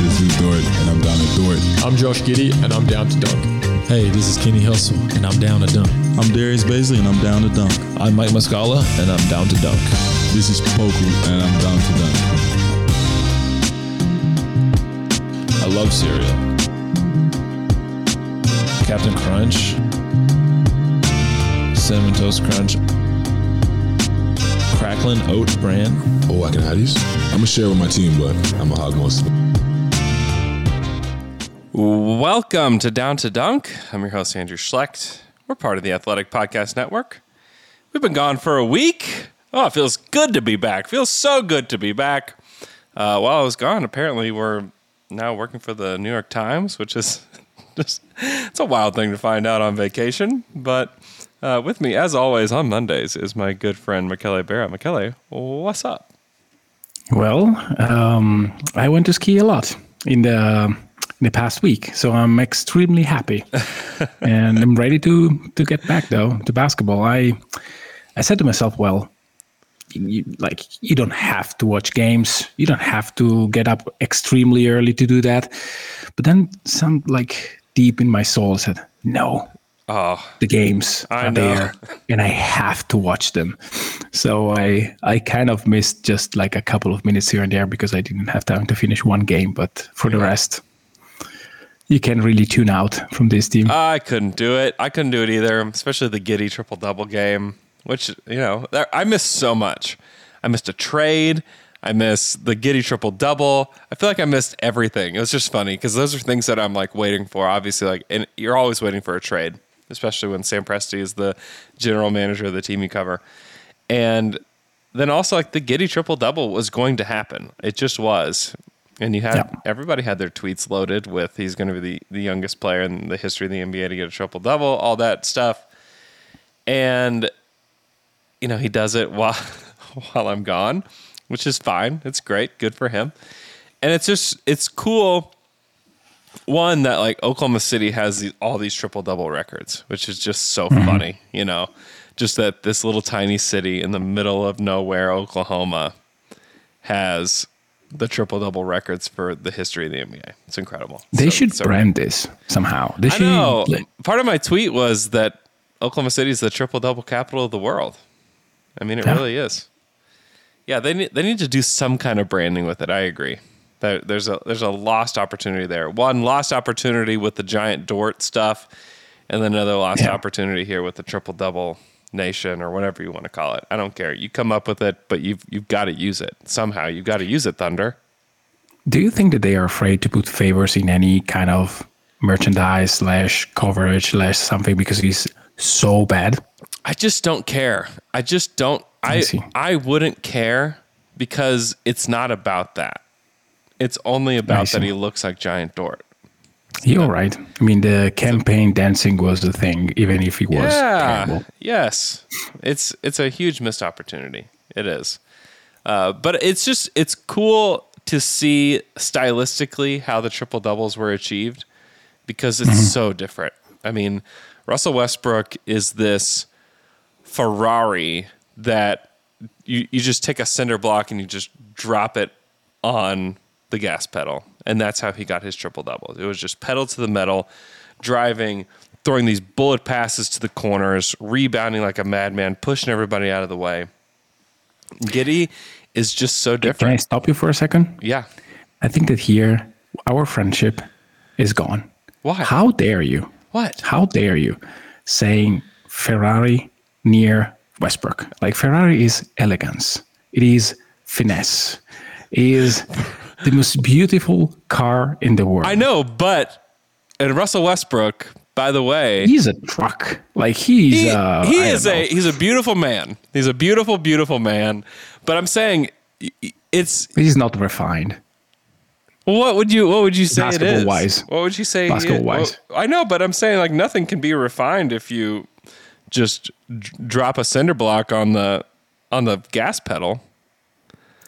This is Lou Dort and I'm down to Dort. I'm Josh Giddey, and I'm down to dunk. Hey, this is Kenny Hustle, and I'm down to dunk. I'm Darius Bazley and I'm down to dunk. I'm Mike Muscala, and I'm down to dunk. This is Poku and I'm down to dunk. I love cereal. Captain Crunch, Cinnamon Toast Crunch, Cracklin Oat Bran. Oh, I can have these? I'm gonna share with my team, but I'm gonna hog most of it. Welcome to Down to Dunk. I'm your host, Andrew Schlecht. We're part of the Athletic Podcast Network. We've been gone for a week. Oh, it feels good to be back. Feels so good to be back. Uh, while I was gone, apparently we're now working for the New York Times, which is just it's a wild thing to find out on vacation. But uh, with me, as always, on Mondays is my good friend Michele Barra. Michele, what's up? Well, um, I went to ski a lot in the in the past week, so I'm extremely happy, and I'm ready to to get back though to basketball. I I said to myself, well, you, like you don't have to watch games, you don't have to get up extremely early to do that, but then some like deep in my soul said, no, Oh, the games I are know. there and I have to watch them. So I I kind of missed just like a couple of minutes here and there because I didn't have time to finish one game. But for the rest, you can really tune out from this team. I couldn't do it. I couldn't do it either, especially the Giddey triple double game, which, you know, I missed so much. I missed a trade. I missed the Giddey triple double. I feel like I missed everything. It was just funny because those are things that I'm like waiting for. Obviously, like, and you're always waiting for a trade, especially when Sam Presti is the general manager of the team you cover. And then also, like, the Giddey triple double was going to happen. It just was. And you had Yeah. everybody had their tweets loaded with he's going to be the, the youngest player in the history of the NBA to get a triple double, all that stuff. And you know, he does it while while I'm gone, which is fine. It's great, good for him. And it's just it's cool one that like Oklahoma City has the, all these triple double records, which is just so mm-hmm. funny, you know. Just that this little tiny city in the middle of nowhere, Oklahoma, has the triple double records for the history of the NBA. It's incredible. they So- should so- brand this somehow. They I should, know. Part of my tweet was that Oklahoma City is the triple double capital of the world. I mean, it Yeah. really is. Yeah, they need they need to do some kind of branding with it. I agree. There, there's a there's a lost opportunity there. One lost opportunity with the giant Dort stuff, and then another lost Yeah. opportunity here with the triple double nation or whatever you want to call it. I don't care. You come up with it, but you've you've got to use it somehow. You've got to use it, Thunder. do you think that they are afraid to put favors in any kind of merchandise slash coverage slash something because he's so bad? I just don't care. I just don't. I I. I wouldn't care because it's not about that. It's only about that he looks like Giant Dort. You're right. I mean, the campaign dancing was the thing, even if he was yeah. terrible. Yes. It's it's a huge missed opportunity. It is. Uh, but it's just it's cool to see stylistically how the triple doubles were achieved because it's so different. I mean, Russell Westbrook is this Ferrari that you, you just take a cinder block and you just drop it on the gas pedal. And that's how he got his triple doubles. It was just pedal to the metal, driving, throwing these bullet passes to the corners, rebounding like a madman, pushing everybody out of the way. Giddey is just so different. Can I stop you for a second? Yeah. I think that here our friendship is gone. Why? How dare you? What? How dare you saying Ferrari near Westbrook? Like Ferrari is elegance. It is finesse. It is the most beautiful car in the world. I know, but and Russell Westbrook, by the way, He's a truck. Like he's he, uh, he is don't a know. he's a beautiful man. He's a beautiful, beautiful man. But I'm saying it's he's not refined. what would you what would you say it is? Basketball-wise. What would you say? he is? Basketball-wise. Well, I know, but I'm saying like nothing can be refined if you just d- drop a cinder block on the on the gas pedal,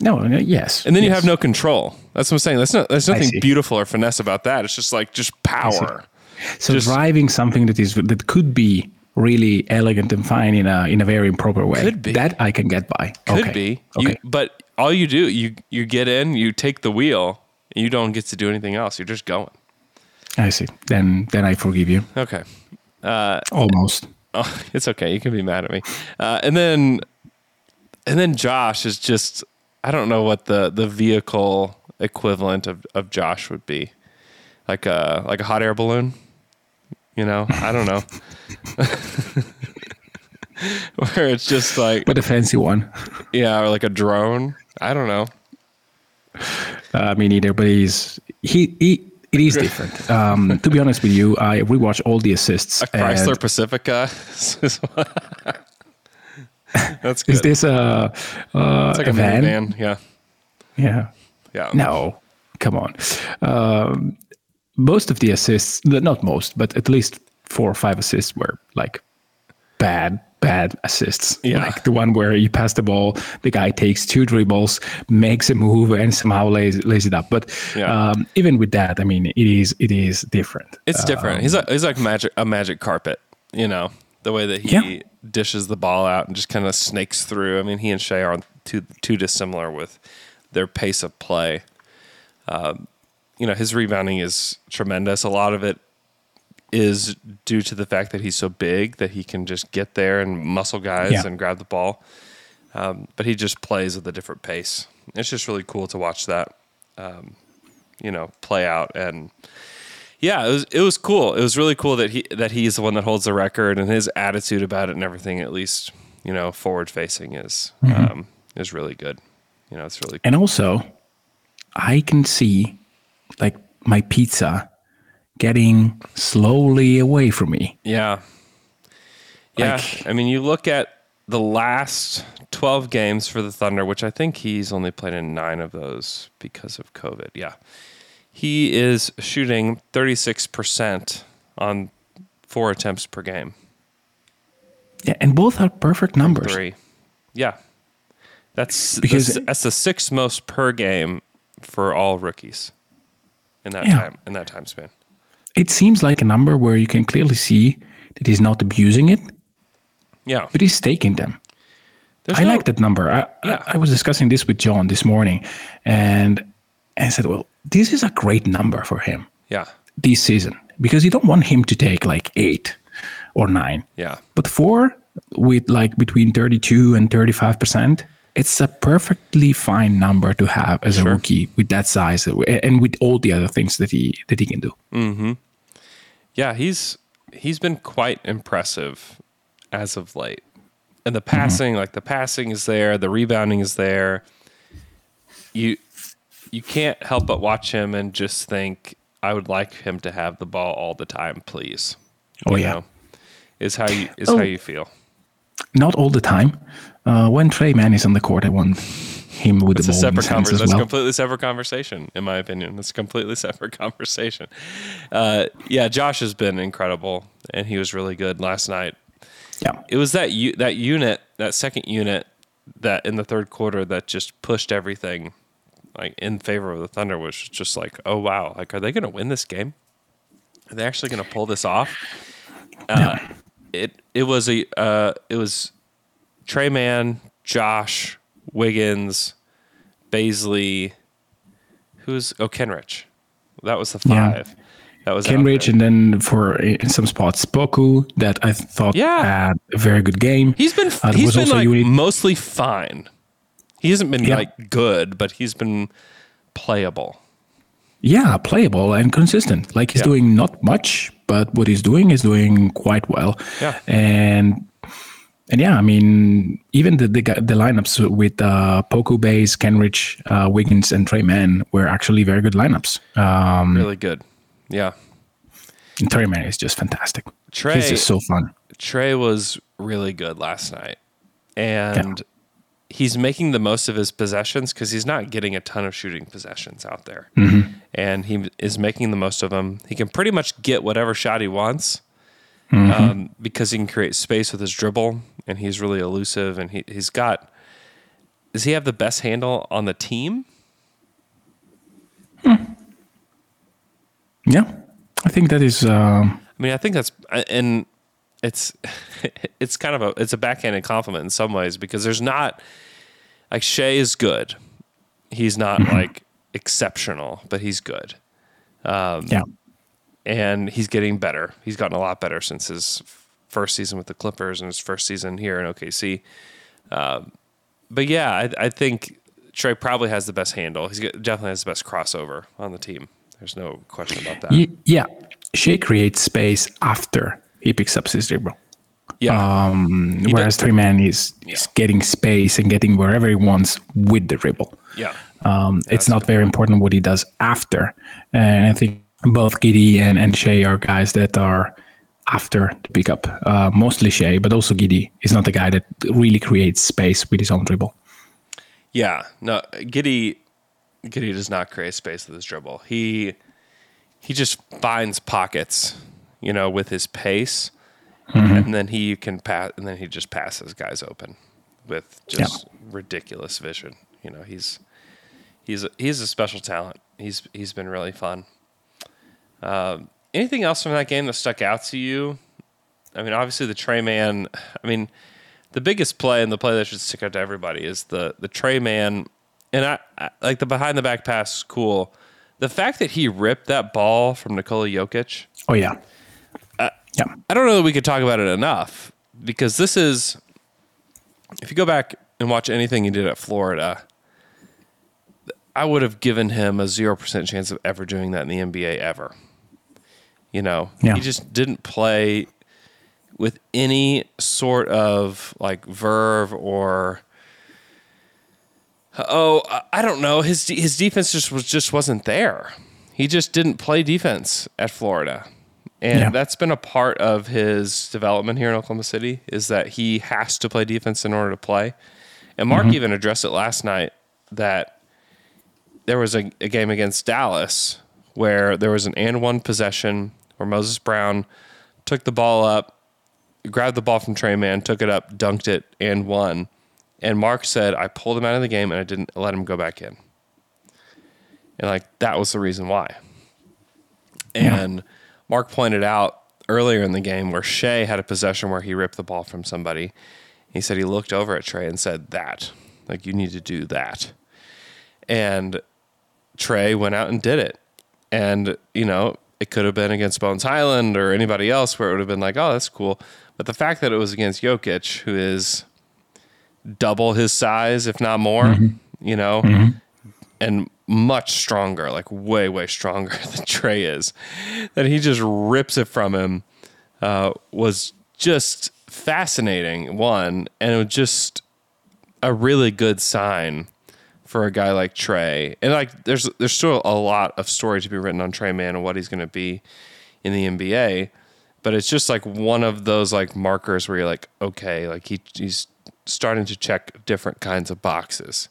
No, no yes. and then you have no control. That's what I'm saying. That's not there's nothing beautiful or finesse about that. It's just like just power. So just- driving something that is that could be really elegant and fine in a in a very improper way. Could be. That I can get by. Could okay. be. Okay. You, but all you do, you you get in, you take the wheel, and you don't get to do anything else. You're just going. I see. Then then I forgive you. Okay. Almost. Oh, it's okay. You can be mad at me. Uh, and then and then Josh is just I don't know what the the vehicle equivalent of, of Josh would be. Like a like a hot air balloon. You know? I don't know. Where it's just like But a fancy one. yeah, or like a drone. I don't know. Uh, me neither. But he's he he. It is different. Um, to be honest with you, I rewatch all the assists. A Chrysler and Pacifica. That's good. Is this a, uh, it's like a, a van? minivan. Yeah. Yeah. Yeah. No, come on. Um, most of the assists, not most, but at least four or five assists were like bad, bad assists. Yeah. Like the one where you pass the ball, the guy takes two dribbles, makes a move, and somehow lays, lays it up. But Yeah. um, even with that, I mean, it is it is different. It's different. he's like he's like magic a magic carpet, you know, the way that he Yeah. dishes the ball out and just kind of snakes through. I mean, he and Shai aren't too too dissimilar with their pace of play. Um, you know, his rebounding is tremendous. A lot of it is due to the fact that he's so big that he can just get there and muscle guys Yeah. and grab the ball. Um, but he just plays at a different pace. It's just really cool to watch that, um, you know, play out. And yeah, it was it was cool. It was really cool that he that he's the one that holds the record and his attitude about it and everything. At least you know, forward facing is um, is really good. You know, it's really And also, I can see like my pizza getting slowly away from me. Yeah. Yeah. Like- I mean, you look at the last 12 games for the Thunder, which I think he's only played in nine of those because of COVID. Yeah. He is shooting 36% on four attempts per game. Yeah, and both are perfect numbers. Three. Yeah. That's Because- that's, that's the sixth most per game for all rookies in that Yeah. time in that time span. It seems like a number where you can clearly see that he's not abusing it, Yeah. but he's taking them. There's I no- like that number. I, Yeah. I, I was discussing this with John this morning, and I said, "Well, this is a great number for him Yeah. this season because you don't want him to take like eight or nine, Yeah. but four with like between thirty-two and thirty-five percent. It's a perfectly fine number to have as a rookie with that size and with all the other things that he that he can do. Mm-hmm. Yeah, he's he's been quite impressive as of late. And the mm-hmm. passing, like the passing is there, the rebounding is there. You you can't help but watch him and just think I would like him to have the ball all the time, please. Oh, You yeah. know, is how you is Oh. how you feel. Not all the time. Uh, when Tre Mann is on the court, I want him with It's the a ball in separate his hands conversation. as That's a well. completely separate conversation, in my opinion. It's a completely separate conversation. Uh, yeah, Josh has been incredible, and he was really good last night. Yeah. it was that u- that unit, that second unit, that in the third quarter that just pushed everything like in favor of the Thunder which was just like, oh wow, like are they going to win this game? Are they actually going to pull this off? Uh, it it was a uh, it was Tre Mann, Josh, Wiggins, Bazley, who's oh Kenrich. That was the Yeah. five. That was Kenrich, and then for in some spots, Poku that I thought Yeah. had a very good game. He's been Uh, he's been like Uni- mostly fine. He hasn't been Yeah. like good, but he's been playable. Yeah, playable and consistent. Like he's Yeah. doing not much, but what he's doing is doing quite well. Yeah. And and yeah, I mean, even the the, the lineups with uh, Poku Bays, Kenrich, uh, Wiggins, and Tre Mann were actually very good lineups. Um, Really good. Yeah. and Tre Mann is just fantastic. Tre He's just so fun. Tre was really good last night. And he's making the most of his possessions because he's not getting a ton of shooting possessions out there. And he is making the most of them. He can pretty much get whatever shot he wants um, because he can create space with his dribble and he's really elusive. And he, he's got, does he have the best handle on the team? Hmm. Yeah, I think that is. Um, I mean, I think that's and it's it's kind of a it's a backhanded compliment in some ways because there's not like Shai is good. He's not mm-hmm. like exceptional, but he's good. Um, yeah, And he's getting better. He's gotten a lot better since his first season with the Clippers and his first season here in OKC. Um, but yeah, I, I think Tre probably has the best handle. He's definitely has the best crossover on the team. There's no question about that. Yeah. Shai creates space after he picks up his dribble. yeah. Um, whereas Tre Mann is, is getting space and getting wherever he wants with the dribble. yeah. Um, it's not very important what he does after. And I think both Giddey and, and Shai are guys that are after the pickup. Uh, mostly Shai, but also Giddey is not the guy that really creates space with his own dribble. Yeah, no, Giddey, Giddey does not create space with his dribble. He he just finds pockets, you know, with his pace, and then he can pass, and then he just passes guys open with just ridiculous vision. You know, he's he's a, he's a special talent. He's he's been really fun. Um, anything else from that game that stuck out to you? I mean, obviously the Tre Mann. I mean, the biggest play and the play that should stick out to everybody is the the Tre Mann, and I, I like the behind the back pass. is Cool. The fact that he ripped that ball from Nikola Jokic. Oh, yeah. yeah. I don't know that we could talk about it enough because this is. If you go back and watch anything he did at Florida, I would have given him a zero percent chance of ever doing that in the NBA ever. You know, Yeah. he just didn't play with any sort of like verve or oh, I- don't know. His his defense just was just wasn't there. He just didn't play defense at Florida. And Yeah. that's been a part of his development here in Oklahoma City is that he has to play defense in order to play. And Mark mm-hmm. even addressed it last night that there was a, a game against Dallas where there was an and one possession where Moses Brown took the ball up, grabbed the ball from Tre Mann, took it up, dunked it, and won. And Mark said, I pulled him out of the game and I didn't let him go back in. And like that was the reason why. And Mark pointed out earlier in the game where Shai had a possession where he ripped the ball from somebody. He said he looked over at Tre and said, That, like, you need to do that. And Tre went out and did it. And, you know, it could have been against Bones Hyland or anybody else where it would have been like, oh, that's cool. But the fact that it was against Jokic, who is double his size, if not more, you know, and much stronger, like way, way stronger than Tre is, that he just rips it from him uh, was just fascinating, one, and it was just a really good sign for a guy like Tre. And like there's there's still a lot of story to be written on Tre Mann and what he's gonna be in the NBA. But it's just like one of those like markers where you're like, okay, like he he's starting to check different kinds of boxes.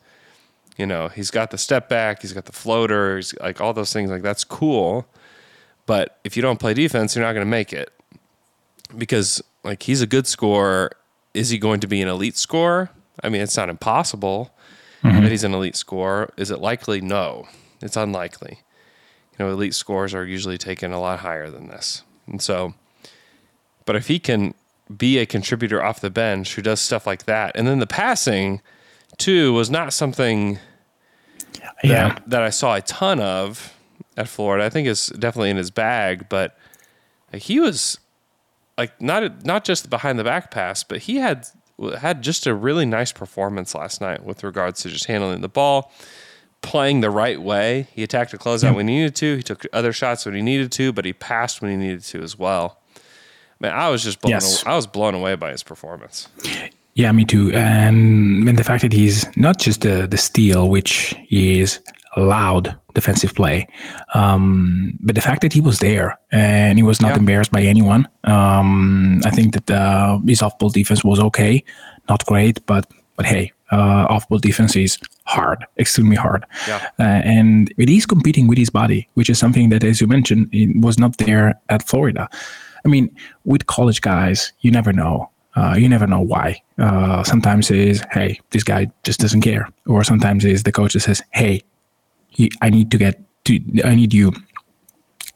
You know, he's got the step back, he's got the floater, he's like all those things, like that's cool. But if you don't play defense, you're not gonna make it. Because like he's a good scorer. Is he going to be an elite scorer? I mean, it's not impossible that mm-hmm. he's an elite scorer. Is it likely? No, it's unlikely. You know, elite scores are usually taken a lot higher than this, and so. But if he can be a contributor off the bench who does stuff like that, and then the passing, too, was not something Yeah. that, that I saw a ton of at Florida. I think is definitely in his bag, but like, he was like not not just behind the back pass, but he had had just a really nice performance last night with regards to just handling the ball, playing the right way. He attacked a closeout when he needed to. He took other shots when he needed to, but he passed when he needed to as well. Man, I was just blown. Yes. I was blown away by his performance. Yeah, me too. And, and the fact that he's not just the, the steal, which he is loud defensive play, um, but the fact that he was there and he was not Yeah. embarrassed by anyone. Um, I think that uh, his off ball defense was okay, not great, but but hey, uh, off ball defense is hard, extremely hard. Yeah. Uh, and it is competing with his body, which is something that, as you mentioned, it was not there at Florida. I mean, with college guys, you never know. Uh, you never know why. Uh, sometimes it is, hey, this guy just doesn't care, or sometimes it is the coach that says, hey, you, I need to get to, I need you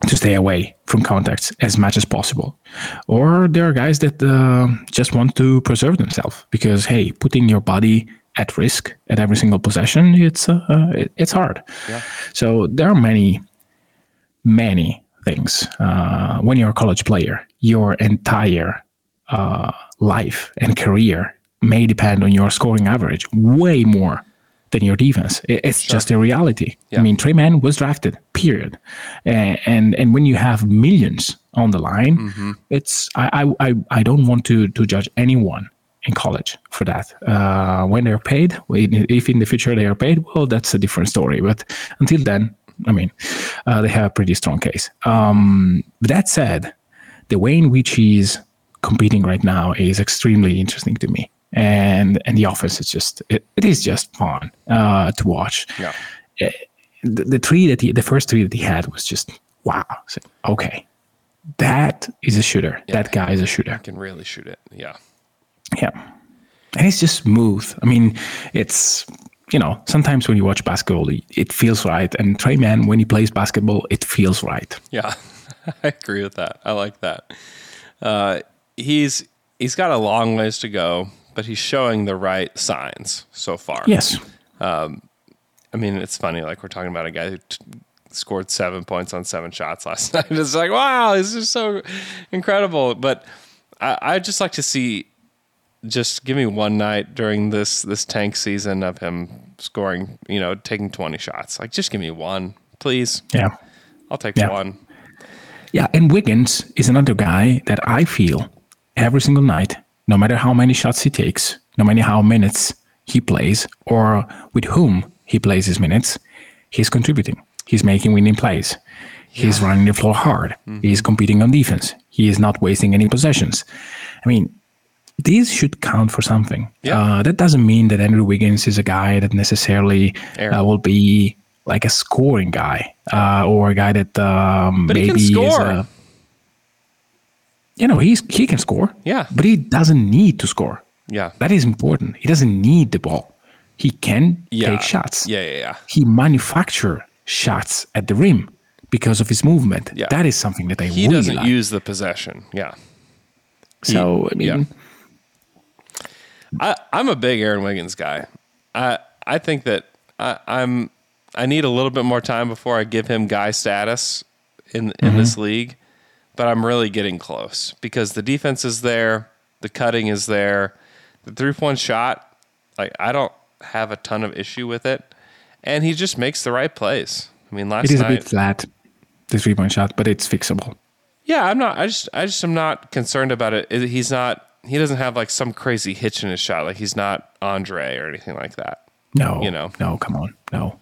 to stay away from contacts as much as possible. Or there are guys that uh, just want to preserve themselves because, hey, putting your body at risk at every single possession, it's uh, uh, it's hard. So there are many, many things. Uh, when you're a college player, your entire uh, life and career may depend on your scoring average way more than your defense. It- It's just a reality. Yeah. I mean, Tre Mann was drafted, period. And, and and when you have millions on the line, Mm-hmm. it's I, I I I don't want to to judge anyone in college for that. Uh, when they're paid, if in the future they are paid, well, that's a different story. But until then, I mean, uh, they have a pretty strong case. Um, that said, the way in which he's competing right now is extremely interesting to me. And and the offense is just it, it is just fun uh, to watch. Yeah. The, the three that he, the first three that he had was just wow. So, okay, that is a shooter. That guy is a shooter. Can really shoot it. Yeah. Yeah. And it's just smooth. I mean, it's, you know, sometimes when you watch basketball, it- it feels right. And Tre Mann, when he plays basketball, it feels right. Yeah, I agree with that. I like that. Uh, he's he's got a long ways to go, but he's showing the right signs so far. Yes. Um, I mean, it's funny. Like we're talking about a guy who t- scored seven points on seven shots last night. It's like, wow, this is so incredible. But I, I just like to see. Just give me one night during this this tank season of him scoring, you know, taking twenty shots. Like, just give me one, please. Yeah. I'll take Yeah. one. Yeah. And Wiggins is another guy that I feel every single night, no matter how many shots he takes, no matter how minutes he plays, or with whom he plays his minutes, he's contributing. He's making winning plays. He's running the floor hard. He's competing on defense. He is not wasting any possessions. I mean, these should count for something. Yeah. Uh, that doesn't mean that Andrew Wiggins is a guy that necessarily uh, will be like a scoring guy uh, or a guy that um, But he maybe can score. is a, you know he's he can score. Yeah. but he doesn't need to score. Yeah. That is important. He doesn't need the ball. He can Yeah. take shots. Yeah, yeah, yeah. He manufacture shots at the rim because of his movement. Yeah. That is something that I He really doesn't like. use the possession. Yeah. so I mean, yeah. I, I'm a big Aaron Wiggins guy. I I think that I, I'm I need a little bit more time before I give him guy status in in mm-hmm. this league, but I'm really getting close because the defense is there, the cutting is there, the three point shot. Like I don't have a ton of issue with it, and he just makes the right plays. I mean, last it is a night, bit flat, the three point shot, but it's fixable. yeah, I'm not. I just, I just am not concerned about it. It- He's not. He doesn't have like some crazy hitch in his shot. Like he's not Andre or anything like that. No, You know. no, come on, no.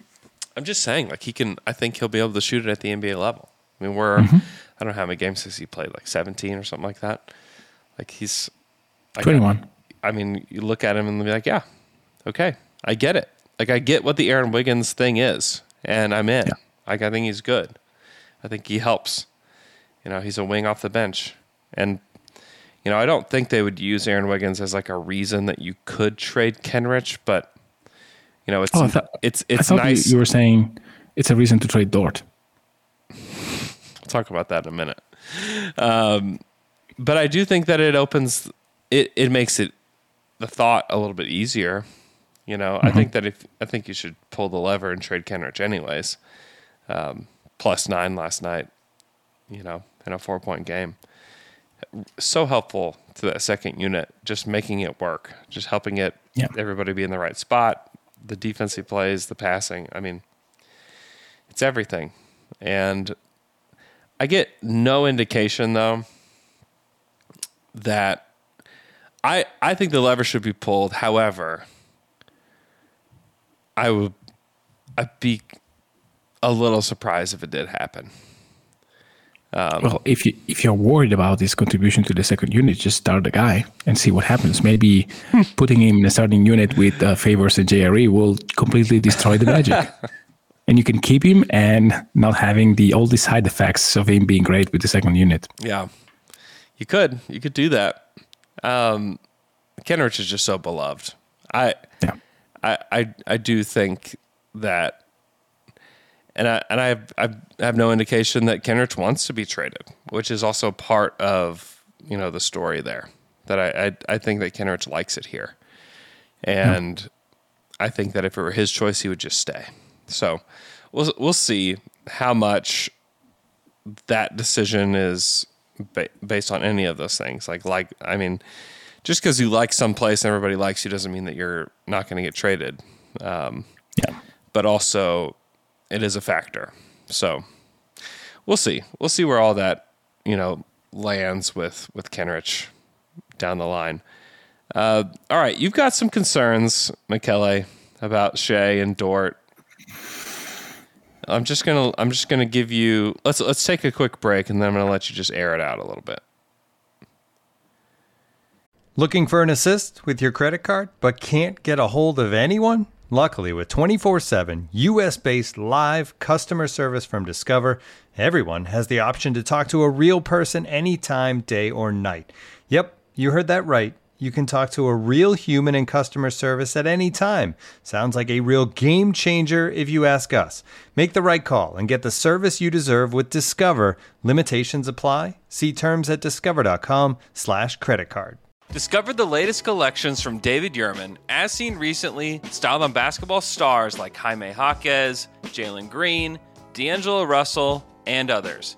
I'm just saying, like he can. I think he'll be able to shoot it at the NBA level. I mean, we're. Mm-hmm. I don't know how many games has he played? Like 17 or something like that. Like he's. like, Twenty one. I mean, you look at him and be like, yeah, okay, I get it. Like I get what the Aaron Wiggins thing is, and I'm in. Yeah. Like I think he's good. I think he helps. You know, he's a wing off the bench, and you know, I don't think they would use Aaron Wiggins as like a reason that you could trade Kenrich, but You know, it's Oh, I thought, it's I it's you- nice. you, were saying it's a reason to trade Dort. We'll talk about that in a minute. Um, but I do think that it opens it. It makes it the thought a little bit easier. You know, I think that if I think you should pull the lever and trade Kenrich anyways. Um, plus nine last night. You know, in a four point game. So helpful to that second unit, just making it work, just helping it Yeah. everybody be in the right spot, the defensive plays, the passing. I mean, it's everything. And I get no indication though that I I think the lever should be pulled. However, I would I'd be a little surprised if it did happen. well, if you if you're worried about his contribution to the second unit, just start the guy and see what happens. Maybe putting him in the starting unit with uh, favors and JRE will completely destroy the magic. and you can keep him and not having the all the side effects of him being great with the second unit. Yeah, you could you could do that. Um, Kenrich is just so beloved. I Yeah. I, I I do think that, and I and I have, I have no indication that Kenrich wants to be traded, which is also part of you know the story there. That I I, I think that Kenrich likes it here, and I think that if it were his choice, he would just stay. So we'll we'll see how much that decision is ba- based on any of those things. Like like I mean, just because you like some place and everybody likes you doesn't mean that you're not going to get traded. Um, Yeah. but also, it is a factor. So we'll see. We'll see where all that you know lands with with Kenrich down the line. Uh, all right, you've got some concerns, Michele, about Shai and Dort. I'm just gonna I'm just gonna give you let's let's take a quick break and then I'm gonna let you just air it out a little bit. Looking for an assist with your credit card but can't get a hold of anyone? Luckily, with 24 7 US based live customer service from Discover, everyone has the option to talk to a real person anytime, day or night. Yep, you heard that right. You can talk to a real human in customer service at any time. Sounds like a real game changer if you ask us. Make the right call and get the service you deserve with Discover. Limitations apply. See terms at discover.com/slash credit card. Discover the latest collections from David Yurman, as seen recently, styled on basketball stars like Jaime Jaquez, Jalen Green, D'Angelo Russell, and others.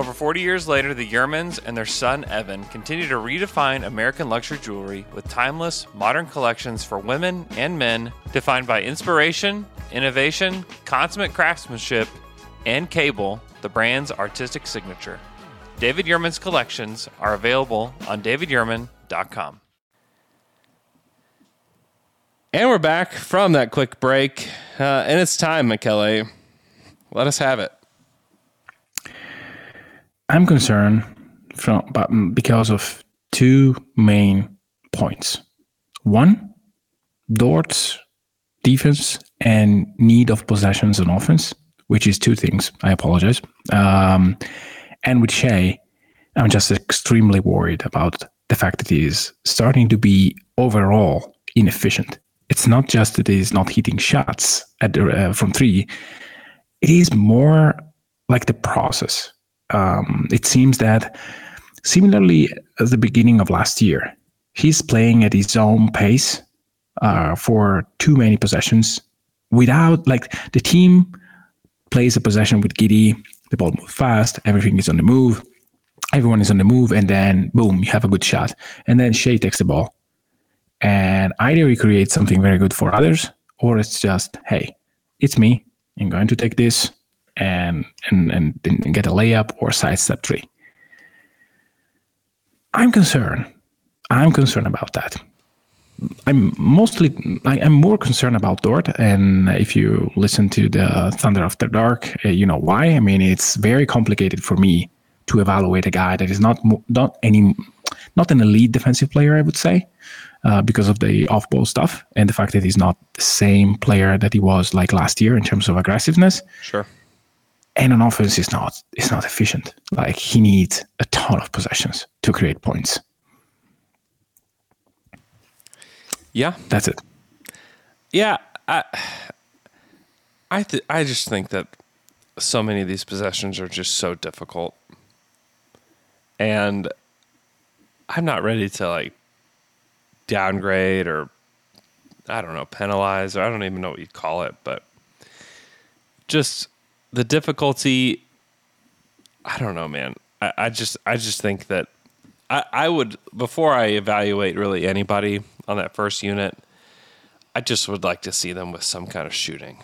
Over 40 years later, the Yurmans and their son Evan continue to redefine American luxury jewelry with timeless, modern collections for women and men defined by inspiration, innovation, consummate craftsmanship, and cable, the brand's artistic signature. David Yurman's collections are available on davidyurman.com. And we're back from that quick break. Uh, and it's time, Michele. Let us have it. I'm concerned from but because of two main points. One, Dort's defense and need of possessions on offense, which is two things. I apologize. Um, and with Shai, I'm just extremely worried about the fact that he is starting to be overall inefficient. It's not just that he's not hitting shots at the, uh, from three. It is more like the process. Um, it seems that similarly at the beginning of last year, he's playing at his own pace uh, for too many possessions without like the team plays a possession with Giddey, the ball moves fast, everything is on the move, everyone is on the move, and then boom, you have a good shot. And then Shai takes the ball. And either he creates something very good for others, or it's just, hey, it's me. I'm going to take this and and and, and get a layup or sidestep three. I'm concerned. I'm concerned about that. I'm mostly I, I'm more concerned about Dort, and if you listen to the Thunder After Dark, uh, you know why. I mean, it's very complicated for me to evaluate a guy that is not not any not an elite defensive player, I would say, uh, because of the off-ball stuff and the fact that he's not the same player that he was like last year in terms of aggressiveness. Sure. And on offense is not is not efficient. Like he needs a ton of possessions to create points. Yeah. That's it. Yeah, I I th- I just think that so many of these possessions are just so difficult. And I'm not ready to like downgrade or I don't know, penalize or I don't even know what you'd call it, but just the difficulty I don't know, man. I, I just I just think that I, I would before I evaluate really anybody on that first unit, I just would like to see them with some kind of shooting,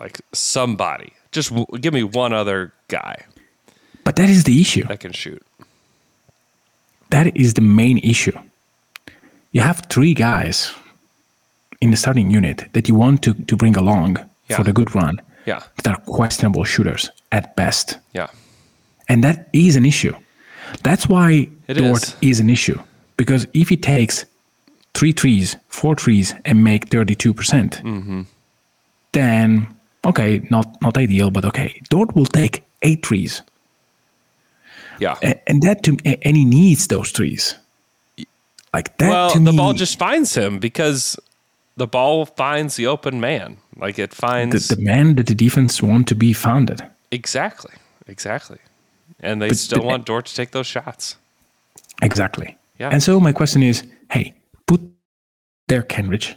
like somebody. Just w- give me one other guy But that is the issue. I can shoot. That is the main issue. You have three guys in the starting unit that you want to, to bring along Yeah. for the good run Yeah, that are questionable shooters at best. yeah, And that is an issue. That's why It Dort is. is. an issue. Because if he takes three trees, four trees, and make 32%, percent Mm-hmm. then okay, not not ideal, but okay. Dort will take eight trees. yeah. A- And that to and he needs those trees. Like that well, the me, ball just finds him because the ball finds the open man. Like it the, finds the man that the defense want to be founded. exactly, exactly, and they But still the- want Dort to take those shots. Exactly. Yeah. And so my question is, hey, put there Kenrich,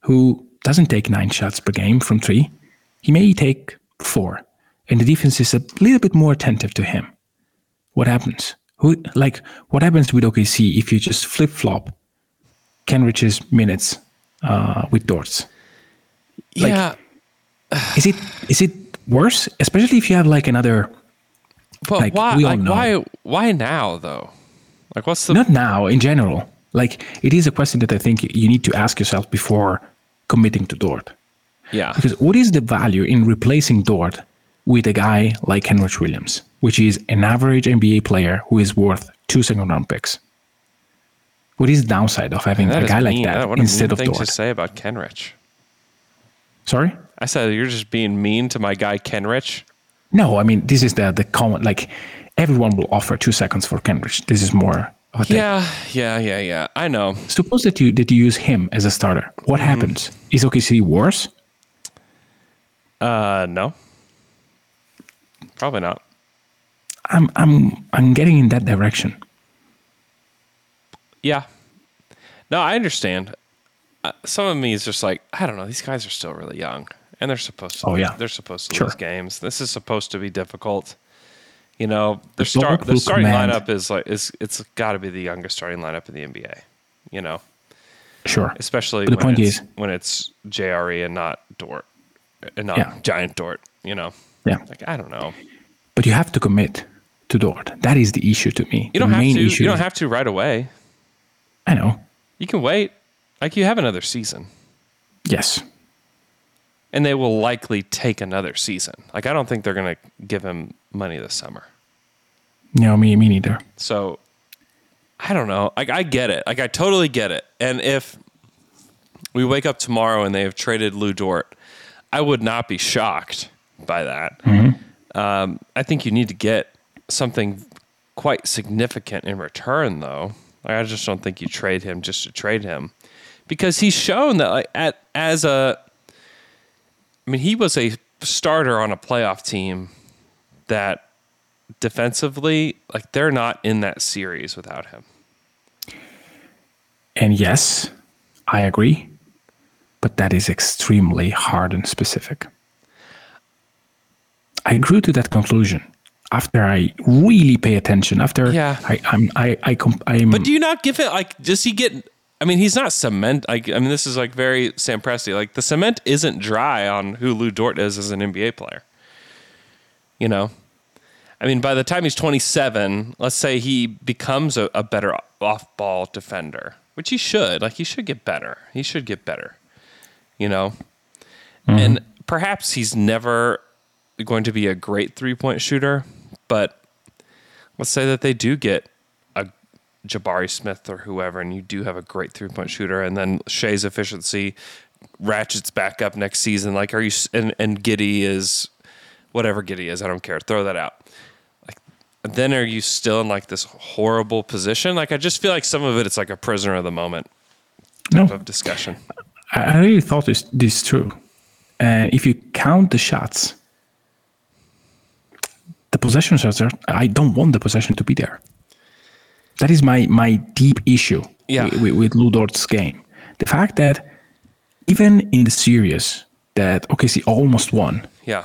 who doesn't take nine shots per game from three. He may take four. And the defense is a little bit more attentive to him. What happens? Who like what happens with OKC if you just flip flop Kenrich's minutes uh, with? Like- yeah, Is it is it worse? Especially if you have like another but like, why? we all Like know. why? Why now though? Like what's the? not now in general like it is a question that i think you need to ask yourself before committing to dort yeah, because what is the value in replacing dort with a guy like kenrich williams which is an average nba player who is worth two second round picks what is the downside of having a guy like mean. that What instead of thing dort to say about Kenrich. sorry I said you're just being mean to my guy Kenrich. no i mean this is the the common like everyone will offer two seconds for kenrich this is more. Yeah, yeah, yeah, yeah. I know. suppose that you that you use him as a starter what Mm-hmm. happens is okc worse Uh, no, probably not. i'm i'm i'm getting in that direction Yeah. No, I understand. Uh, some of me is just like I don't know. These guys are still really young, and they're supposed to. Oh, yeah. they're supposed to Sure. lose games. This is supposed to be difficult. You know, the The start the starting command. lineup is like is it's got to be the youngest starting lineup in the NBA. You know, sure especially But the when point it's, is- when it's JRE and not Dort, and not Yeah. Giant Dort. You know, yeah like I don't know. But you have to commit to Dort. That is the issue to me. You don't the have to. issue. You don't have to right away. I know. You can wait. Like you have another season. Yes. and they will likely take another season. Like I don't think they're going to give him money this summer. No, me, me neither. So I don't know. Like I get it. Like I totally get it. And if we wake up tomorrow and they have traded Lou Dort, I would not be shocked by that. Um, I think you need to get something quite significant in return, though. Like, I just don't think you trade him just to trade him, because he's shown that like at as a. I mean, he was a starter on a playoff team that defensively, like they're not in that series without him. And yes, I agree. But that is extremely hard and specific. I grew to that conclusion after I really pay attention. After Yeah. I, I'm, I, I, comp- I'm. But do you not give it like? Does he get? I mean, he's not cement. Like, I mean, this is like very Sam Presti. Like, the cement isn't dry on who Lou Dort is as an NBA player. You know, I mean, by the time he's 27, let's say he becomes a, a better off-ball defender, which he should. Like, he should get better. He should get better. You know, mm-hmm. and perhaps he's never going to be a great three-point shooter, but let's say that they do get a Jabari Smith or whoever, and you do have a great three point shooter, and then Shai's efficiency ratchets back up next season. Like, are you and and Giddey is whatever Giddey is, I don't care. Throw that out. Like, then are you still in like this horrible position? Like, I just feel like some of it, it's like a prisoner of the moment type No. of discussion. I I really thought this this true. And uh, if you count the shots, the possession shots are. I don't want the possession to be there. That is my my deep issue Yeah. with, with, with Lou Dort's game. The fact that even in the series that OKC almost won, Yeah.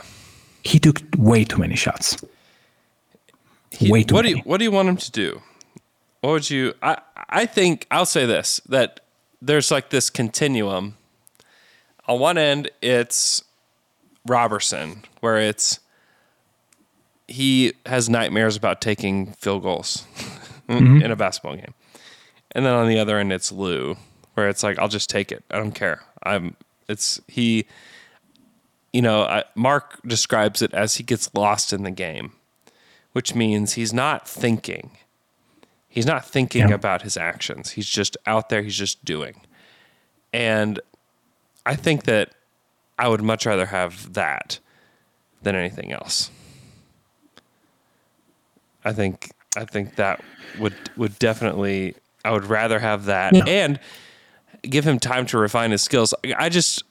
he took way too many shots. He- way too what do you what do you want him to do? What would you? I I think I'll say this that there's like this continuum. On one end, it's Robertson, where it's he has nightmares about taking field goals Mm-hmm. in a basketball game, and then on the other end, it's Lou, where it's like I'll just take it. I don't care. I'm. It's he. You know, I, Mark describes it as he gets lost in the game which means he's not thinking. He's not thinking Yeah. about his actions. He's just out there, he's just doing. And I think that I would much rather have that than anything else. I think I think that would would definitely I would rather have that Yeah. and give him time to refine his skills. I just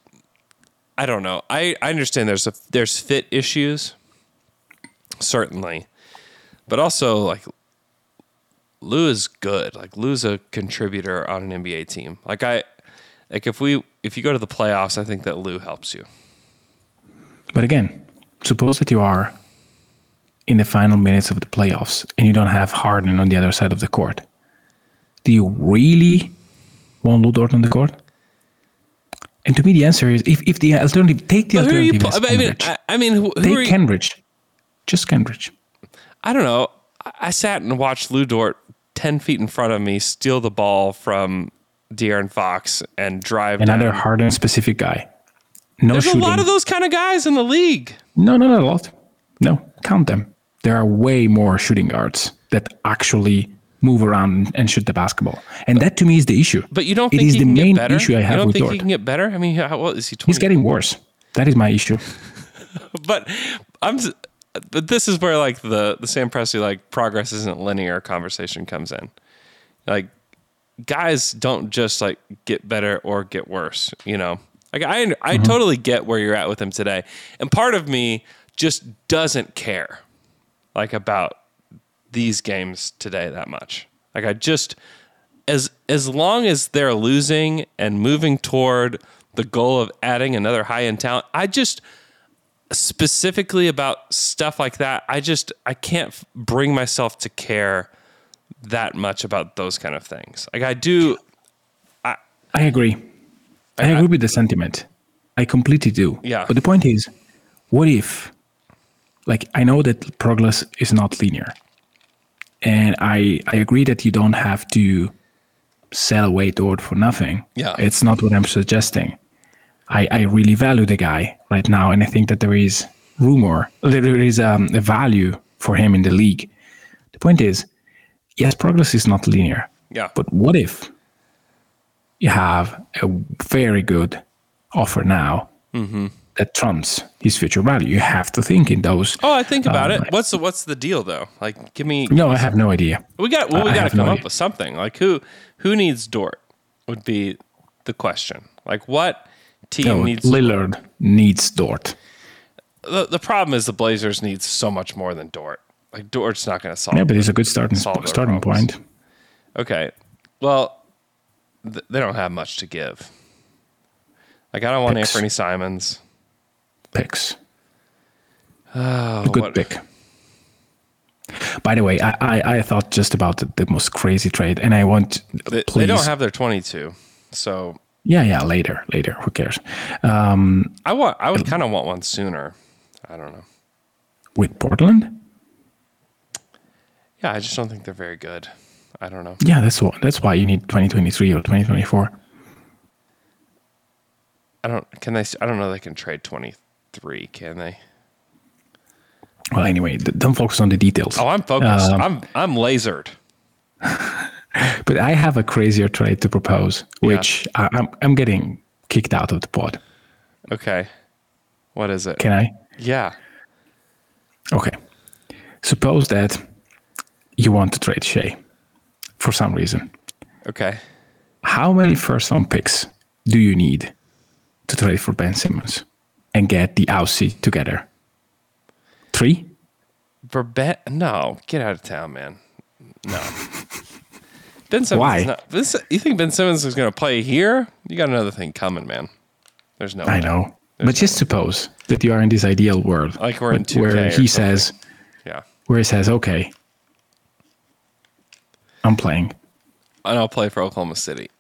I don't know. I, I understand there's a there's fit issues certainly. But also like Lou is good. Like Lou's a contributor on an NBA team. Like I like if we if you go to the playoffs, I think that Lou helps you. But again, suppose that you are in the final minutes of the playoffs and you don't have Harden on the other side of the court. Do you really want Lou Dort on the court? And to me, the answer is if, if the alternative, take the But who are you alternative. I mean. I, I mean, who, who take you, Kenrich. Just Kenrich. I don't know. I, I sat and watched Lou Dort ten feet in front of me steal the ball from De'Aaron Fox and drive. Another down. Harden specific guy. No There's shooting. a lot of those kind of guys in the league. No, no, not a lot. No, count them. There are way more shooting guards that actually move around and shoot the basketball. And that to me is the issue. But you don't It think is the can main issue I have you don't with think Dort. he can get better? I mean, how what is he? 20? He's getting worse. That is my issue. but I'm but this is where like the the Sam Presti like progress isn't linear conversation comes in. Like guys don't just like get better or get worse, you know. Like I I mm-hmm. totally get where you're at with him today. And part of me just doesn't care like about these games today that much. Like I just as as long as they're losing and moving toward the goal of adding another high end talent, I just specifically about stuff like that, I just I can't f- bring myself to care that much about those kind of things. Like I do I agree. I agree with the sentiment. I completely do. Yeah. But the point is, what if, like, I know that progress is not linear. And I, I agree that you don't have to sell away Dort for nothing. Yeah. It's not what I'm suggesting. I, I really value the guy right now. And I think that there is rumor, that there is um, a value for him in the league. The point is, yes, progress is not linear. yeah. But what if you have a very good offer now Mm-hmm. That trumps his future value? You have to think in those. Oh, I think about Um, it. What's the what's the deal though? Like give me No, I have no idea. we got well we got to come no up idea. with something. Like who who needs Dort would be the question. Like what team No, needs Lillard needs Dort. the, the problem is the Blazers need so much more than Dort. Like Dort's not going to solve Yeah, but he's a good starting starting problems. point. Okay. Well, th- they don't have much to give. Like I don't want Picks. Anfernee Simons. Picks. Oh, A good what- pick. By the way, I, I, I thought just about the, the most crazy trade, and I want They, please. they don't have their 22. So yeah, yeah. Later, later. Who cares? Um, I want I would kind of want one sooner. I don't know. with Portland, Yeah, I just don't think they're very good. I don't know. yeah, that's what. That's why you need 2023 or 2024. I don't can they I don't know they can trade 23, can they? Well, anyway, don't focus on the details. Oh, I'm focused. Um, I'm I'm lasered. But I have a crazier trade to propose, which I, I'm I'm getting kicked out of the pod. Okay. What is it? Can I? yeah. Okay. Suppose that you want to trade Shai for some reason. Okay. How many first round picks do you need to trade for Ben Simmons and get the Aussie together? Three? For Ben, no, get out of town, man. No. Ben Simmons. Why? Not, this, you think Ben Simmons is going to play here? You got another thing coming, man. There's no. I way. know. But just suppose that you are in this ideal world Like we're in but where 2K or he says, Yeah. where he says, okay, I'm playing. And I'll play for Oklahoma City.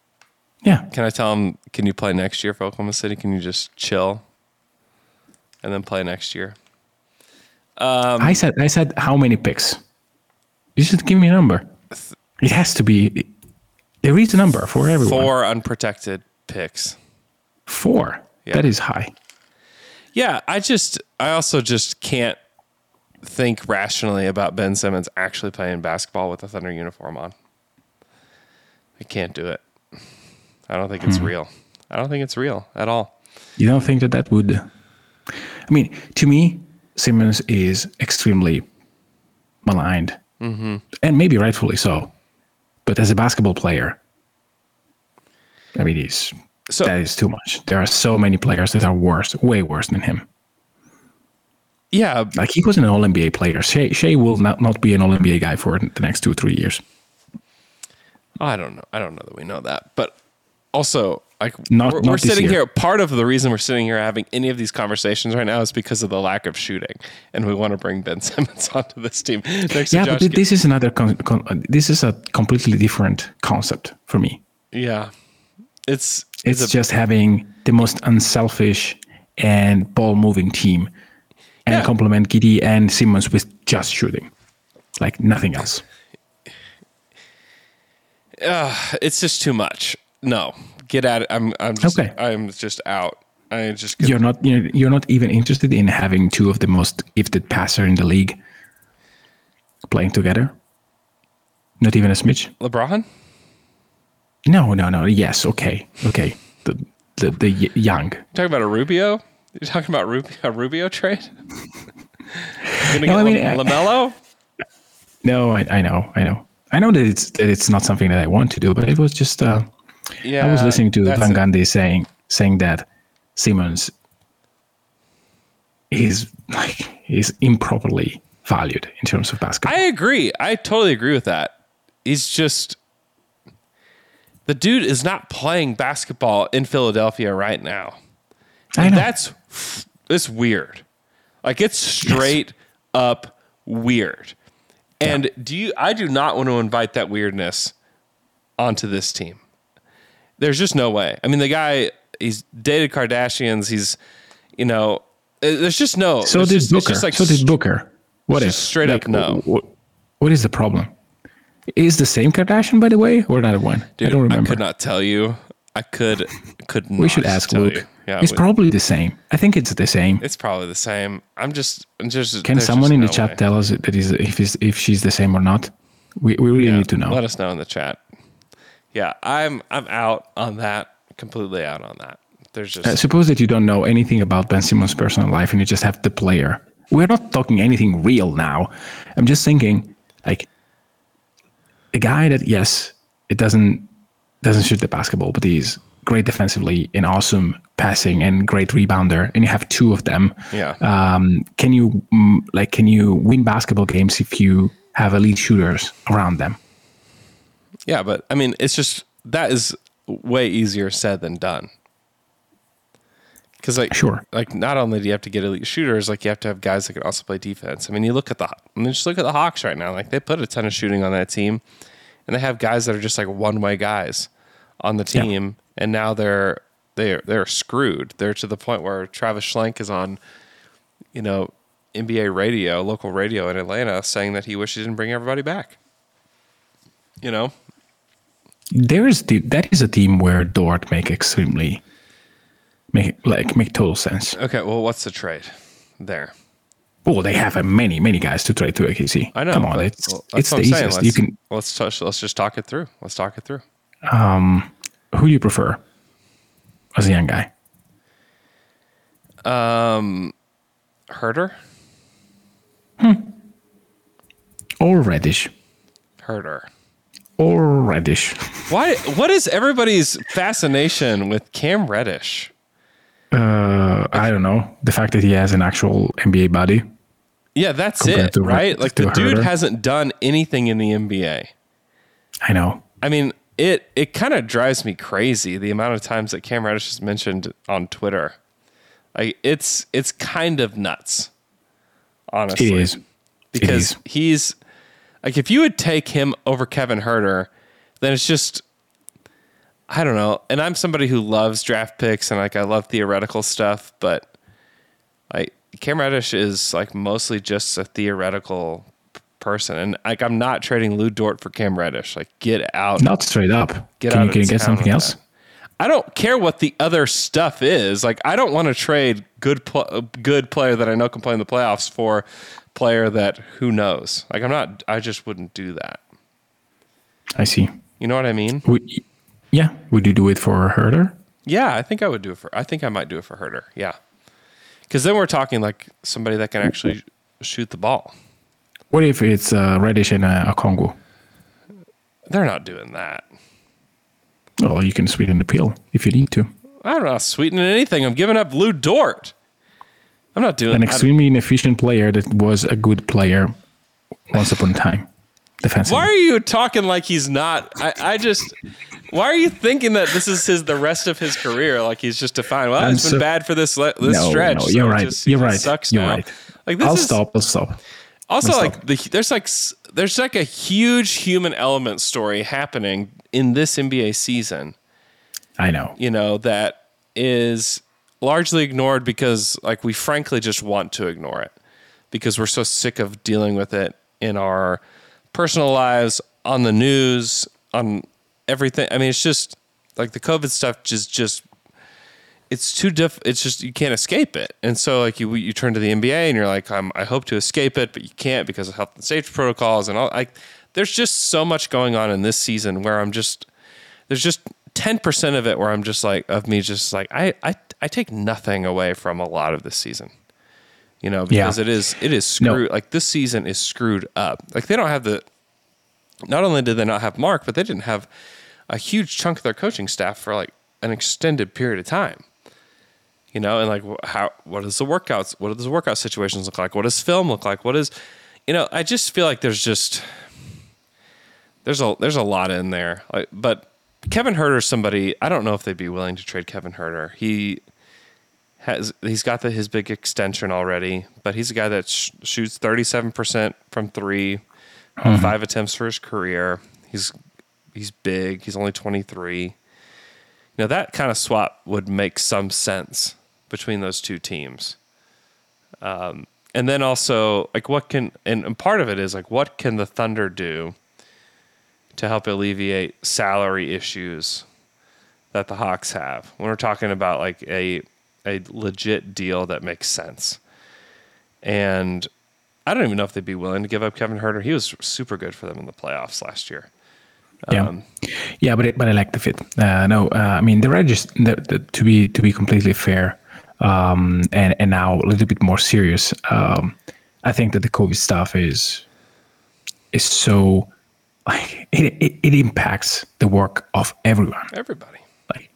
Yeah. Can I tell him? Can you play next year for Oklahoma City? Can you just chill and then play next year? Um, I said, I said, how many picks? You should give me a number. It has to be. There is a number for everyone. Four unprotected picks. Four. Yeah. That is high. Yeah, I just, I also just can't think rationally about Ben Simmons actually playing basketball with a Thunder uniform on. I can't do it. I don't think Hmm. it's real. I don't think it's real at all. You don't think that that would? I mean, to me, Simmons is extremely maligned, mm-hmm. and maybe rightfully so. But as a basketball player, I mean, he's So- that is too much. There are so many players that are worse, way worse than him. Yeah, Like he was an All NBA player. Shai, Shai will not, not be an All NBA guy for the next two three years. I don't know. I don't know that we know that, but also like Not- we're, not we're sitting year. here. Part of the reason we're sitting here having any of these conversations right now is because of the lack of shooting, and we want to bring Ben Simmons onto this team next Yeah, but this is another. Con- con- uh, this is a completely different concept for me. Yeah, it's It's a- just having the most unselfish and ball moving team and Yeah. complement Giddey and Simmons with just shooting. Like nothing else. it's just too much. No, get at it. I'm I'm just, Okay. I'm just out. I just You're not you're, you're not even interested in having two of the most gifted passer in the league playing together? Not even a smidge? LeBron. No, no, no. Yes, okay. Okay. The the, the young. You talking about a Rubio? You're talking about Rubio, a Rubio trade? No, I mean, La- LaMelo. No, I, I know, I know. I know that it's that it's not something that I want to do, but it was just uh Yeah, I was listening to Van. Gundy saying saying that Simmons is like is improperly valued in terms of basketball. I agree. I totally agree with that. He's just the dude is not playing basketball in Philadelphia right now. I, And know. that's it's weird. Like it's straight up weird. And do you I do not want to invite that weirdness onto this team. There's just no way. I mean the guy he's dated Kardashians, he's you know, uh, there's just no so did just, Booker. like so did Booker. What if just straight up no. What, what is the problem? Is the same Kardashian, by the way, or another one? Dude, I don't remember. I could not tell you. I could could not we should ask Luke. you. Yeah, it's we- probably the same. I think it's the same. it's probably the same. I'm just I'm just Can someone just in the chat way. tell us that is if is if she's the same or not? We we really Yeah, need to know. Let us know in the chat. Yeah, I'm I'm out on that. Completely out on that. There's just Uh, suppose that you don't know anything about Ben Simmons' personal life and you just have the player. We're not talking anything real now. I'm just thinking, like, a guy that yes, it doesn't doesn't shoot the basketball, but he's great defensively and awesome passing and great rebounder, and you have two of them. yeah. Um, can you mm, like can you win basketball games if you have elite shooters around them? Yeah, but I mean, it's just that is way easier said than done. Because like Sure. like not only do you have to get elite shooters, like you have to have guys that can also play defense. I mean, you look at the I mean, just look at the Hawks right now. Like they put a ton of shooting on that team, and they have guys that are just like one way guys on the Yeah. team, and now they're they're they're screwed. They're to the point where Travis Schlenk is on, you know, NBA radio, local radio in Atlanta, saying that he wishes he didn't bring everybody back. You know, There is the, that is a team where Dort make extremely make like make total sense. okay. Well, what's the trade there? Oh, they have uh, many, many guys to trade to OKC. I know. Come on, it's well, it's the easiest. Let's, You can. let's touch. Let's just talk it through. Let's talk it through. Um, who do you prefer as a young guy? Um, Huerter. Hmm. Or Reddish? Huerter. Or Reddish? Why? What is everybody's fascination with Cam Reddish? Uh, I don't know. The fact that he has an actual NBA body. Yeah, that's it, to- right? Like the dude Huerter. hasn't done anything in the NBA. I know. I mean, it it kind of drives me crazy the amount of times that Cam Reddish is mentioned on Twitter. Like it's it's kind of nuts, honestly. Because he's like if you would take him over Kevin Huerter, then it's just I don't know. And I'm somebody who loves draft picks and like I love theoretical stuff, but like Cam Reddish is like mostly just a theoretical person, and like I'm not trading Lou Dort for Cam Reddish. Like get out. Not straight up. Get can out you, can you get something else? that. I don't care what the other stuff is. Like I don't want to trade good pl- uh, good player that I know can play in the playoffs for player that who knows. Like I'm not. I just wouldn't do that. I see. You know what I mean? Would, yeah. Would you do it for a Huerter? Yeah, I think I would do it for. I think I might do it for Huerter. Yeah, because then we're talking like somebody that can actually shoot the ball. What if it's uh, Reddish and uh, Okongwu? They're not doing that. Well, you can sweeten the pill if you need to. I'm not know, sweetening anything. I'm giving up Lou Dort. I'm not doing An extremely inefficient player that was a good player once upon a time. Defensively. Why are you talking like he's not? I, I just. Why are you thinking that this is his the rest of his career? Like he's just defined. Well, I'm it's been bad for this le- this no, stretch. no, you're it right. just- you're it right. Sucks you're now. right. Like this I'll is stop. I'll stop. also I'll like stop. the there's like there's like a huge human element story happening in this NBA season. I know. you know, that is largely ignored because, like, we frankly just want to ignore it because we're so sick of dealing with it in our personal lives, on the news, on everything. I mean, it's just like the COVID stuff just, just, it's too diff. It's just you can't escape it, and so like you you turn to the NBA and you're like, I'm, I hope to escape it, but you can't because of health and safety protocols and all. Like, there's just so much going on in this season where I'm just there's just 10% of it where I'm just like, of me just like, I, I, I take nothing away from a lot of this season, you know, Yeah. because it is, it is No. screwed. Like this season is screwed up. Like they don't have the, not only did they not have Mark, but they didn't have a huge chunk of their coaching staff for like an extended period of time. You know, and like how what does the workouts what does the workout situations look like? What does film look like? What is you know, I just feel like there's just there's a there's a lot in there. Like, but Kevin Huerter's somebody I don't know if they'd be willing to trade Kevin Huerter. He has he's got the, his big extension already, but he's a guy that sh- shoots 37% from 3 on five attempts for his career. He's he's big. He's only 23. You know, that kind of swap would make some sense between those two teams. Um, and then also, like, what can, and, and part of it is, like, what can the Thunder do to help alleviate salary issues that the Hawks have when we're talking about, like, a, a legit deal that makes sense? And I don't even know if they'd be willing to give up Kevin Huerter. He was super good for them in the playoffs last year. Yeah, Um, yeah, but it, but I like the fit. Uh, no, uh, I mean the the, to be to be completely fair, um, and and now a little bit more serious. Um, I think that the COVID stuff is is so like it, it, it impacts the work of everyone. Everybody. Like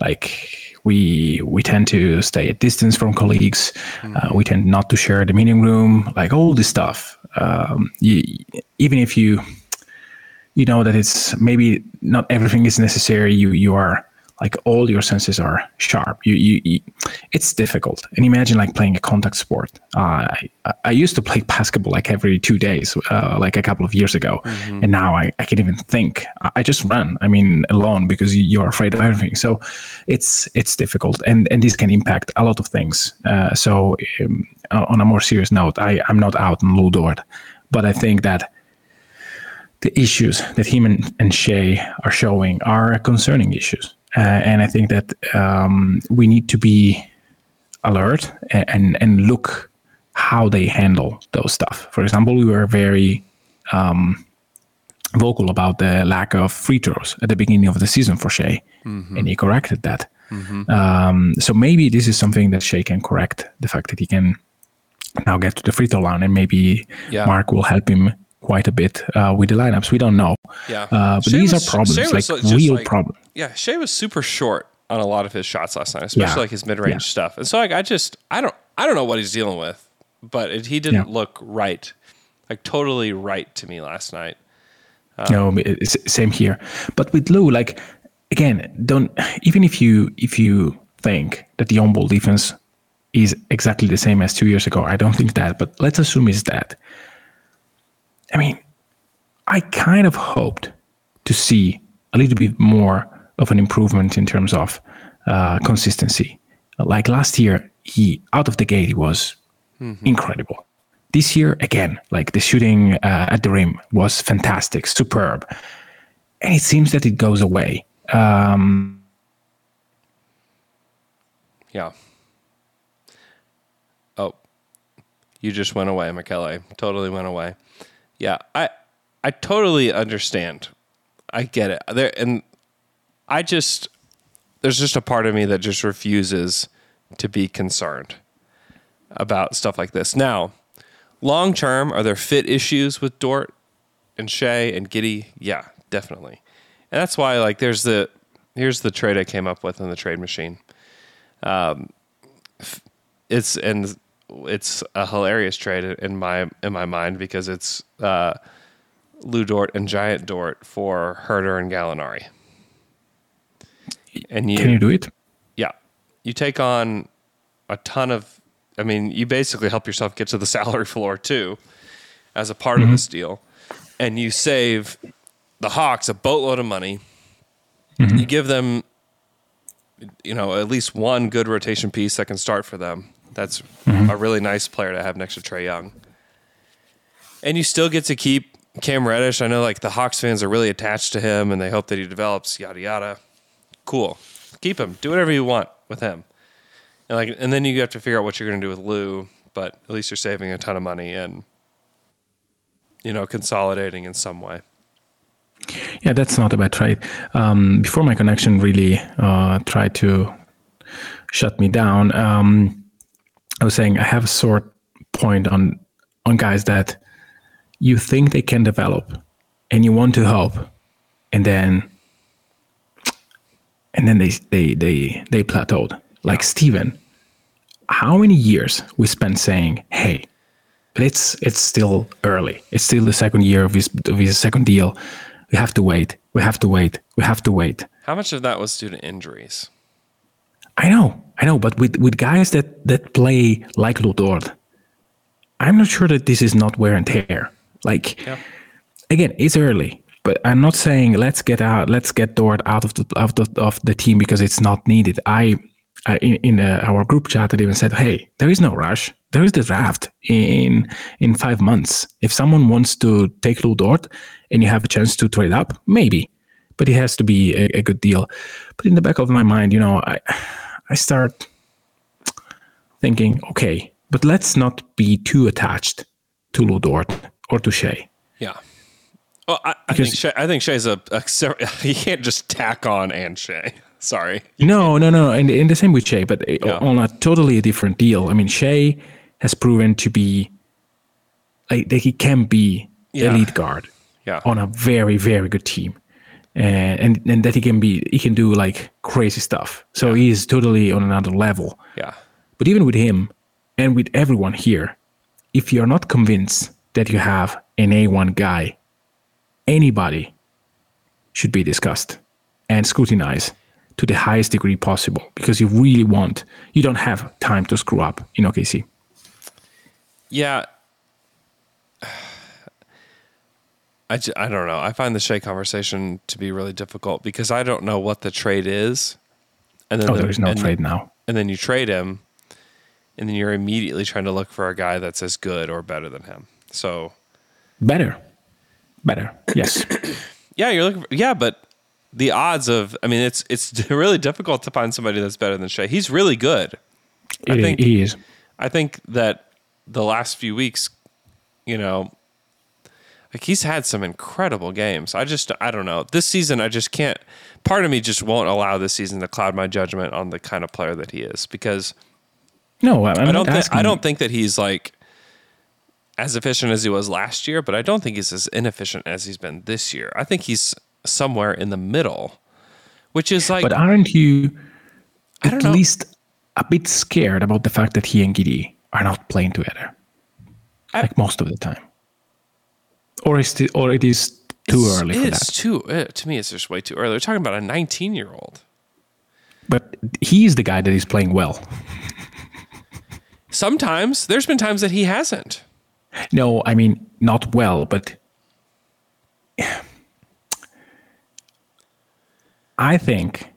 like we we tend to stay at distance from colleagues. Uh, we tend not to share the meeting room. Like all this stuff. Um, you, even if you you know that it's maybe not everything is necessary. You you are like all your senses are sharp. You you, you it's difficult. And imagine like playing a contact sport. Uh, I I used to play basketball like every two days, uh, like a couple of years ago, and now I, I can't even think. I, just run. I mean, alone because you, you're afraid of everything. So it's it's difficult, and and this can impact a lot of things. Uh, so um, on a more serious note, I I'm not out on Lou Dort, but I think that the issues that him and, and Shai are showing are concerning issues. Uh, and I think that um, we need to be alert and, and, and look how they handle those stuff. For example, we were very um, vocal about the lack of free throws at the beginning of the season for Shai, Mm-hmm. and he corrected that. Um, so maybe this is something that Shai can correct the fact that he can now get to the free throw line, and maybe Yeah. Mark will help him quite a bit uh, with the lineups. We don't know. Yeah. Uh, but Shai these was- are problems, Shai like real like- problems. Yeah, Shai was super short on a lot of his shots last night, especially Yeah. like his mid-range Yeah. stuff. And so like I just I don't I don't know what he's dealing with, but it, he didn't Yeah. look right, like totally right to me last night. Um, no, same here. But with Lou, like again, don't even if you if you think that the on-ball defense is exactly the same as two years ago, I don't think that. But let's assume it's that. I mean, I kind of hoped to see a little bit more of an improvement in terms of uh, consistency. Like last year, he out of the gate he was incredible. This year, again, like the shooting uh, at the rim was fantastic, superb, and it seems that it goes away. Um, Yeah. Oh, you just went away, McKellar. Totally went away. Yeah, I I totally understand. I get it. There and I just there's just a part of me that just refuses to be concerned about stuff like this. Now, long term, are there fit issues with Dort and Shai and Giddey? Yeah, definitely. And that's why like there's the here's the trade I came up with in the trade machine Um, it's and it's a hilarious trade in my in my mind because it's uh, Lou Dort and Giant Dort for Huerter and Gallinari. And you, can you do it? yeah, you take on a ton of. I mean, you basically help yourself get to the salary floor too, as a part of this mm-hmm. deal, and you save the Hawks a boatload of money. Mm-hmm. You give them, you know, at least one good rotation piece that can start for them. That's mm-hmm. a really nice player to have next to Trae Young. And you still get to keep Cam Reddish. I know like the Hawks fans are really attached to him and they hope that he develops, yada yada. Cool. Keep him. Do whatever you want with him. And like and then you have to figure out what you're gonna do with Lou, but at least you're saving a ton of money and you know, consolidating in some way. Yeah, that's not a bad trade. Um, before my connection really uh, tried to shut me down, um, I was saying I have a sort point on on guys that you think they can develop and you want to help, and then and then they they they they plateaued. Like Steven, how many years we spent saying, "Hey, it's it's still early. It's still the second year of his of his second deal. We have to wait. We have to wait. We have to wait." How much of that was due to injuries? I know, I know, but with with guys that that play like Ludort, I'm not sure that this is not wear and tear. Like yeah. again, it's early, but I'm not saying let's get out, let's get Dort out of the out of, of the team because it's not needed. I, in, in uh, our group chat, I even said, hey, there is no rush. There is the draft in in five months. If someone wants to take Lou Dort and you have a chance to trade up, maybe, but it has to be a, a good deal. But in the back of my mind, you know, I I start thinking, okay, but let's not be too attached to Lou Dort or to Shai. Yeah. Well, I, I think I think Shai's a, a you can't just tack on and Shai. Sorry. No, no, no. And in the same with Shai, but uh, Yeah. on a totally different deal. I mean, Shai has proven to be like that he can be Yeah. lead guard Yeah. on a very, very good team. And, and and that he can be he can do like crazy stuff. So he is totally on another level. Yeah. But even with him and with everyone here, if you're not convinced that you have an A1 guy, anybody should be discussed and scrutinized to the highest degree possible because you really want, you don't have time to screw up in OKC. Yeah. I, don't know. I find the Shai conversation to be really difficult because I don't know what the trade is. And then Oh, the- there is no trade now. And then you trade him, and then you're immediately trying to look for a guy that's as good or better than him. So Better. Better. Yes. yeah, you're looking. For, yeah, but the odds of I mean, it's it's really difficult to find somebody that's better than Shai. He's really good. I It- think- he is. I think that the last few weeks, you know, like he's had some incredible games. I just I don't know. This season I just can't part of me just won't allow this season to cloud my judgment on the kind of player that he is because No, I'm I don't think asking. I don't think that he's like as efficient as he was last year, but I don't think he's as inefficient as he's been this year. I think he's somewhere in the middle, which is like But aren't you at least a bit scared about the fact that he and Giddey are not playing together, I- like most of the time, or is it, or it is too It's- early for that? too uh, to me. It's just way too early. We're talking about a 19 year old. But he's the guy that is playing well. Sometimes there's been times that he hasn't. No, I mean not well, but I think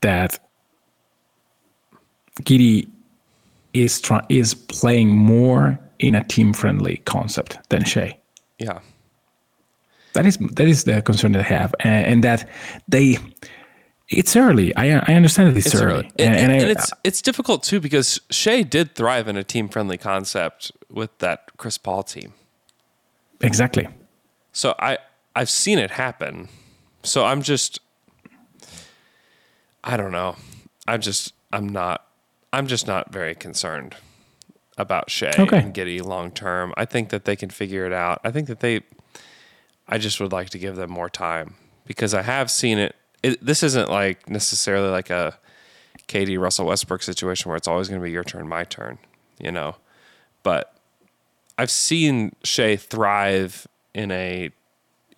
that Giddey is try- is playing more in a team friendly concept than Shai. Yeah. That is that is the concern that I have, and, and that they. It's early. I I understand that it's, It's early, early. And, and, and I- it's it's difficult too because Shai did thrive in a team friendly concept with that Chris Paul team. exactly. So I I've seen it happen. So I'm just I don't know. I'm just I'm not I'm just not very concerned about Shai Okay. and Giddey long term. I think that they can figure it out. I think that they I just would like to give them more time because I have seen it. It this isn't like necessarily like a KD Russell Westbrook situation where it's always going to be your turn, my turn, you know. But I've seen Shai thrive in a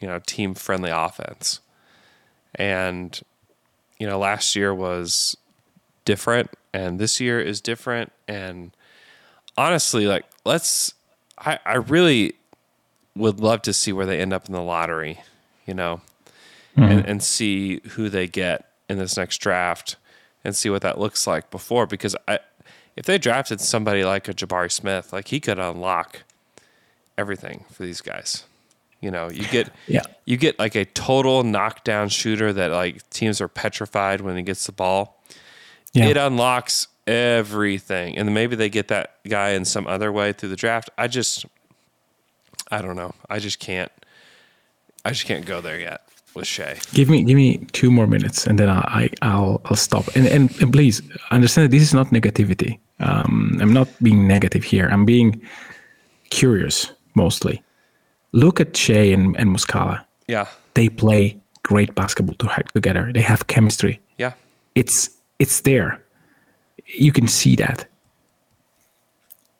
you know team friendly offense, and you know last year was different, and this year is different. And honestly, like let's, I I really would love to see where they end up in the lottery, you know, Mm-hmm. and and see who they get in this next draft, and see what that looks like before because I. If they drafted somebody like a Jabari Smith, like he could unlock everything for these guys. You know, you get Yeah. you get like a total knockdown shooter that like teams are petrified when he gets the ball. Yeah. It unlocks everything. And maybe they get that guy in some other way through the draft. I just I don't know. I just can't I just can't go there yet with Shai. Give me give me two more minutes, and then I, I I'll I'll stop. And, and and please understand that this is not negativity. Um, I'm not being negative here. I'm being curious mostly. Look at Shai and, and Muscala. Yeah. They play great basketball together. They have chemistry. Yeah. It's it's there. You can see that.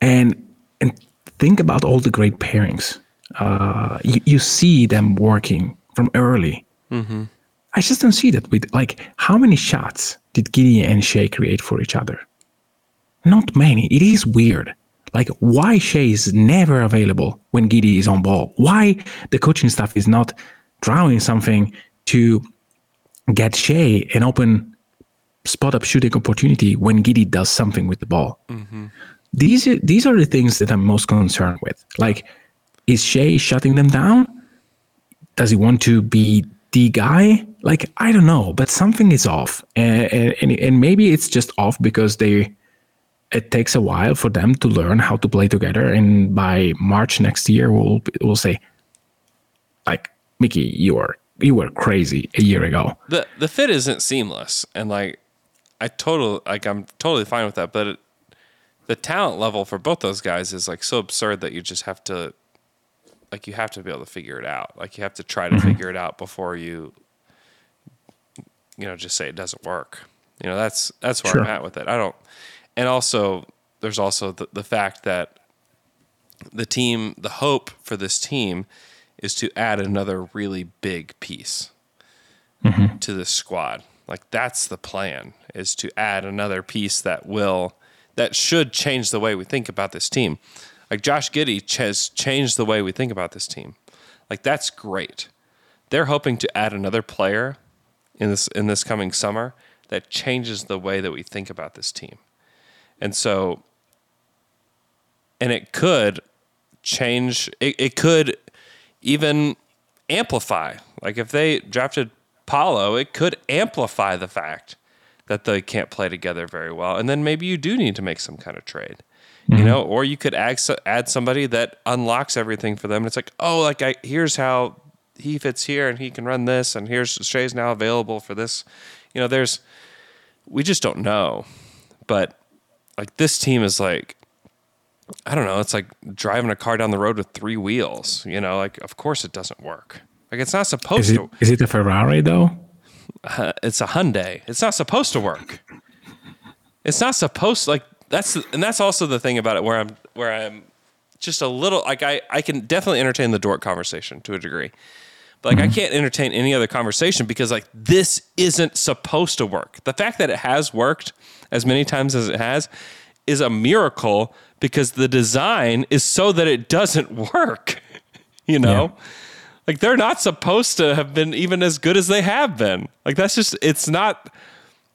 And and think about all the great pairings. Uh, you, you see them working from early. Mm-hmm. I just don't see that with like how many shots did Gideon and Shai create for each other? Not many. It is weird. Like why Shai is never available when Giddey is on ball. Why the coaching staff is not drawing something to get Shai an open spot up shooting opportunity when Giddey does something with the ball. Mm-hmm. These are, these are the things that I'm most concerned with. Like, is Shai shutting them down? Does he want to be the guy? Like, I don't know, but something is off, and and, and maybe it's just off because they. It takes a while for them to learn how to play together, and by March next year, we'll we'll say, like Mickey, you were you were crazy a year ago. the the fit isn't seamless and like i total like i'm totally fine with that but it, the talent level for both those guys is like so absurd that you just have to like you have to be able to figure it out. Like you have to try to mm-hmm. figure it out before you you know just say it doesn't work. You know that's that's where i'm at with it. I don't and also there's also the, the fact that the team the hope for this team is to add another really big piece mm-hmm. to this squad. Like that's the plan is to add another piece that will that should change the way we think about this team. Like Josh Giddey has changed the way we think about this team. Like that's great. They're hoping to add another player in this in this coming summer that changes the way that we think about this team. And so and it could change it, it could even amplify. Like if they drafted Paolo, it could amplify the fact that they can't play together very well. And then maybe you do need to make some kind of trade. You know, or you could add, add somebody that unlocks everything for them. And it's like, oh, like I here's how he fits here and he can run this, and here's Shai's now available for this. You know, there's we just don't know. But like this team is like I don't know, it's like driving a car down the road with three wheels. You know, like of course it doesn't work. Like it's not supposed Is it to is it a Ferrari though? uh, it's a Hyundai. It's not supposed to work. It's not supposed like that's and that's also the thing about it where I'm where I'm just a little like I I can definitely entertain the Dort conversation to a degree. But like I mm-hmm. can't entertain any other conversation because like this isn't supposed to work. The fact that it has worked as many times as it has is a miracle because the design is so that it doesn't work. You know? Like they're not supposed to have been even as good as they have been. Like that's just it's not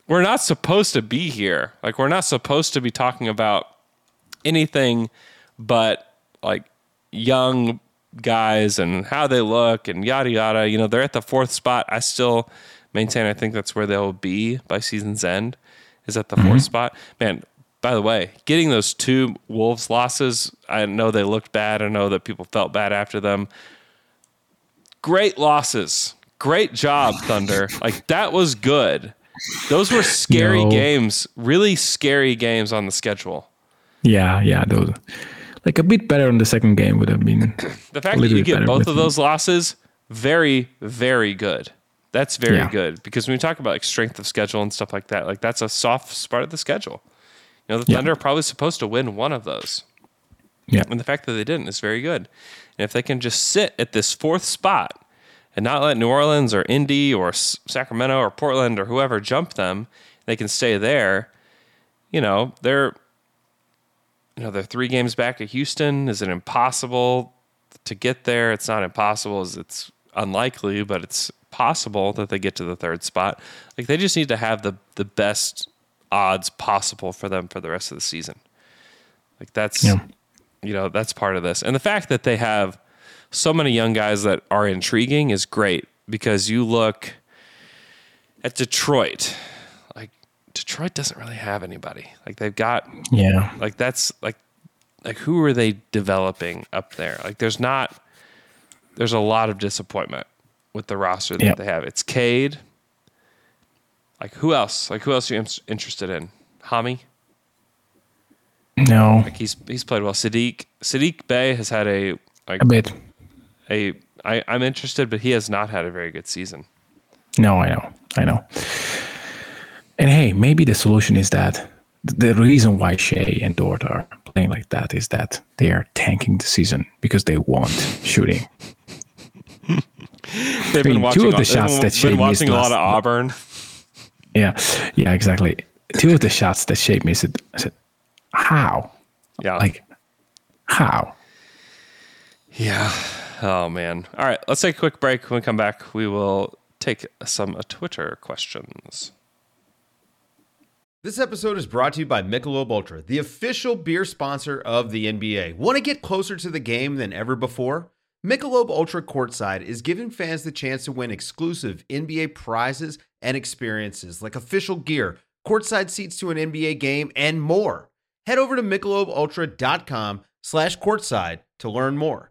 we're not supposed to be here. Like we're not supposed to be talking about anything but like young guys and how they look and yada yada. You know, they're at the fourth spot. I still maintain I think that's where they'll be by season's end. Is at the fourth mm-hmm. spot. Man, by the way, getting those two Wolves losses, I know they looked bad. I know that people felt bad after them. Great losses. Great job, Thunder. like that was good. Those were scary No. games, really scary games on the schedule. Yeah, yeah, those like a bit better on the second game would have been. The fact that you get both of those losses, very, very good. That's very Yeah. good because when we talk about like strength of schedule and stuff like that, like that's a soft part of the schedule. You know, the Yeah. Thunder are probably supposed to win one of those. Yeah, And the fact that they didn't is very good. And if they can just sit at this fourth spot and not let New Orleans or Indy or S- Sacramento or Portland or whoever jump them, they can stay there. You know, they're you know, they're 3 games back at Houston. Is it impossible to get there? It's not impossible, it's unlikely, but it's possible that they get to the third spot. Like they just need to have the the best odds possible for them for the rest of the season. Like that's Yeah. you know, that's part of this. And the fact that they have so many young guys that are intriguing is great because you look at Detroit. Like Detroit doesn't really have anybody. Like they've got yeah, like that's like like who are they developing up there? Like there's not there's a lot of disappointment with the roster that Yep. they have. It's Cade. Like who else? Like who else are you in- interested in? Hami? no, Like he's he's played well. Saddiq Saddiq Bey has had a like a bit. A I, I'm interested, but he has not had a very good season. No, I know, I know. And hey, maybe the solution is that the reason why Shai and Dort are playing like that is that they are tanking the season because they want shooting. They've mean, been two watching, of the shots that Shai watching missed a lot of Auburn. Yeah, yeah, exactly. Two of the shots that Shai missed, I said, how? Yeah. Like, how? Yeah. Oh man. All right. Let's take a quick break. When we come back, we will take some Twitter questions. This episode is brought to you by Michelob Ultra, the official beer sponsor of the NBA. Want to get closer to the game than ever before? Michelob Ultra Courtside is giving fans the chance to win exclusive NBA prizes and experiences like official gear, courtside seats to an NBA game, and more. Head over to michelobultra.com slash courtside to learn more.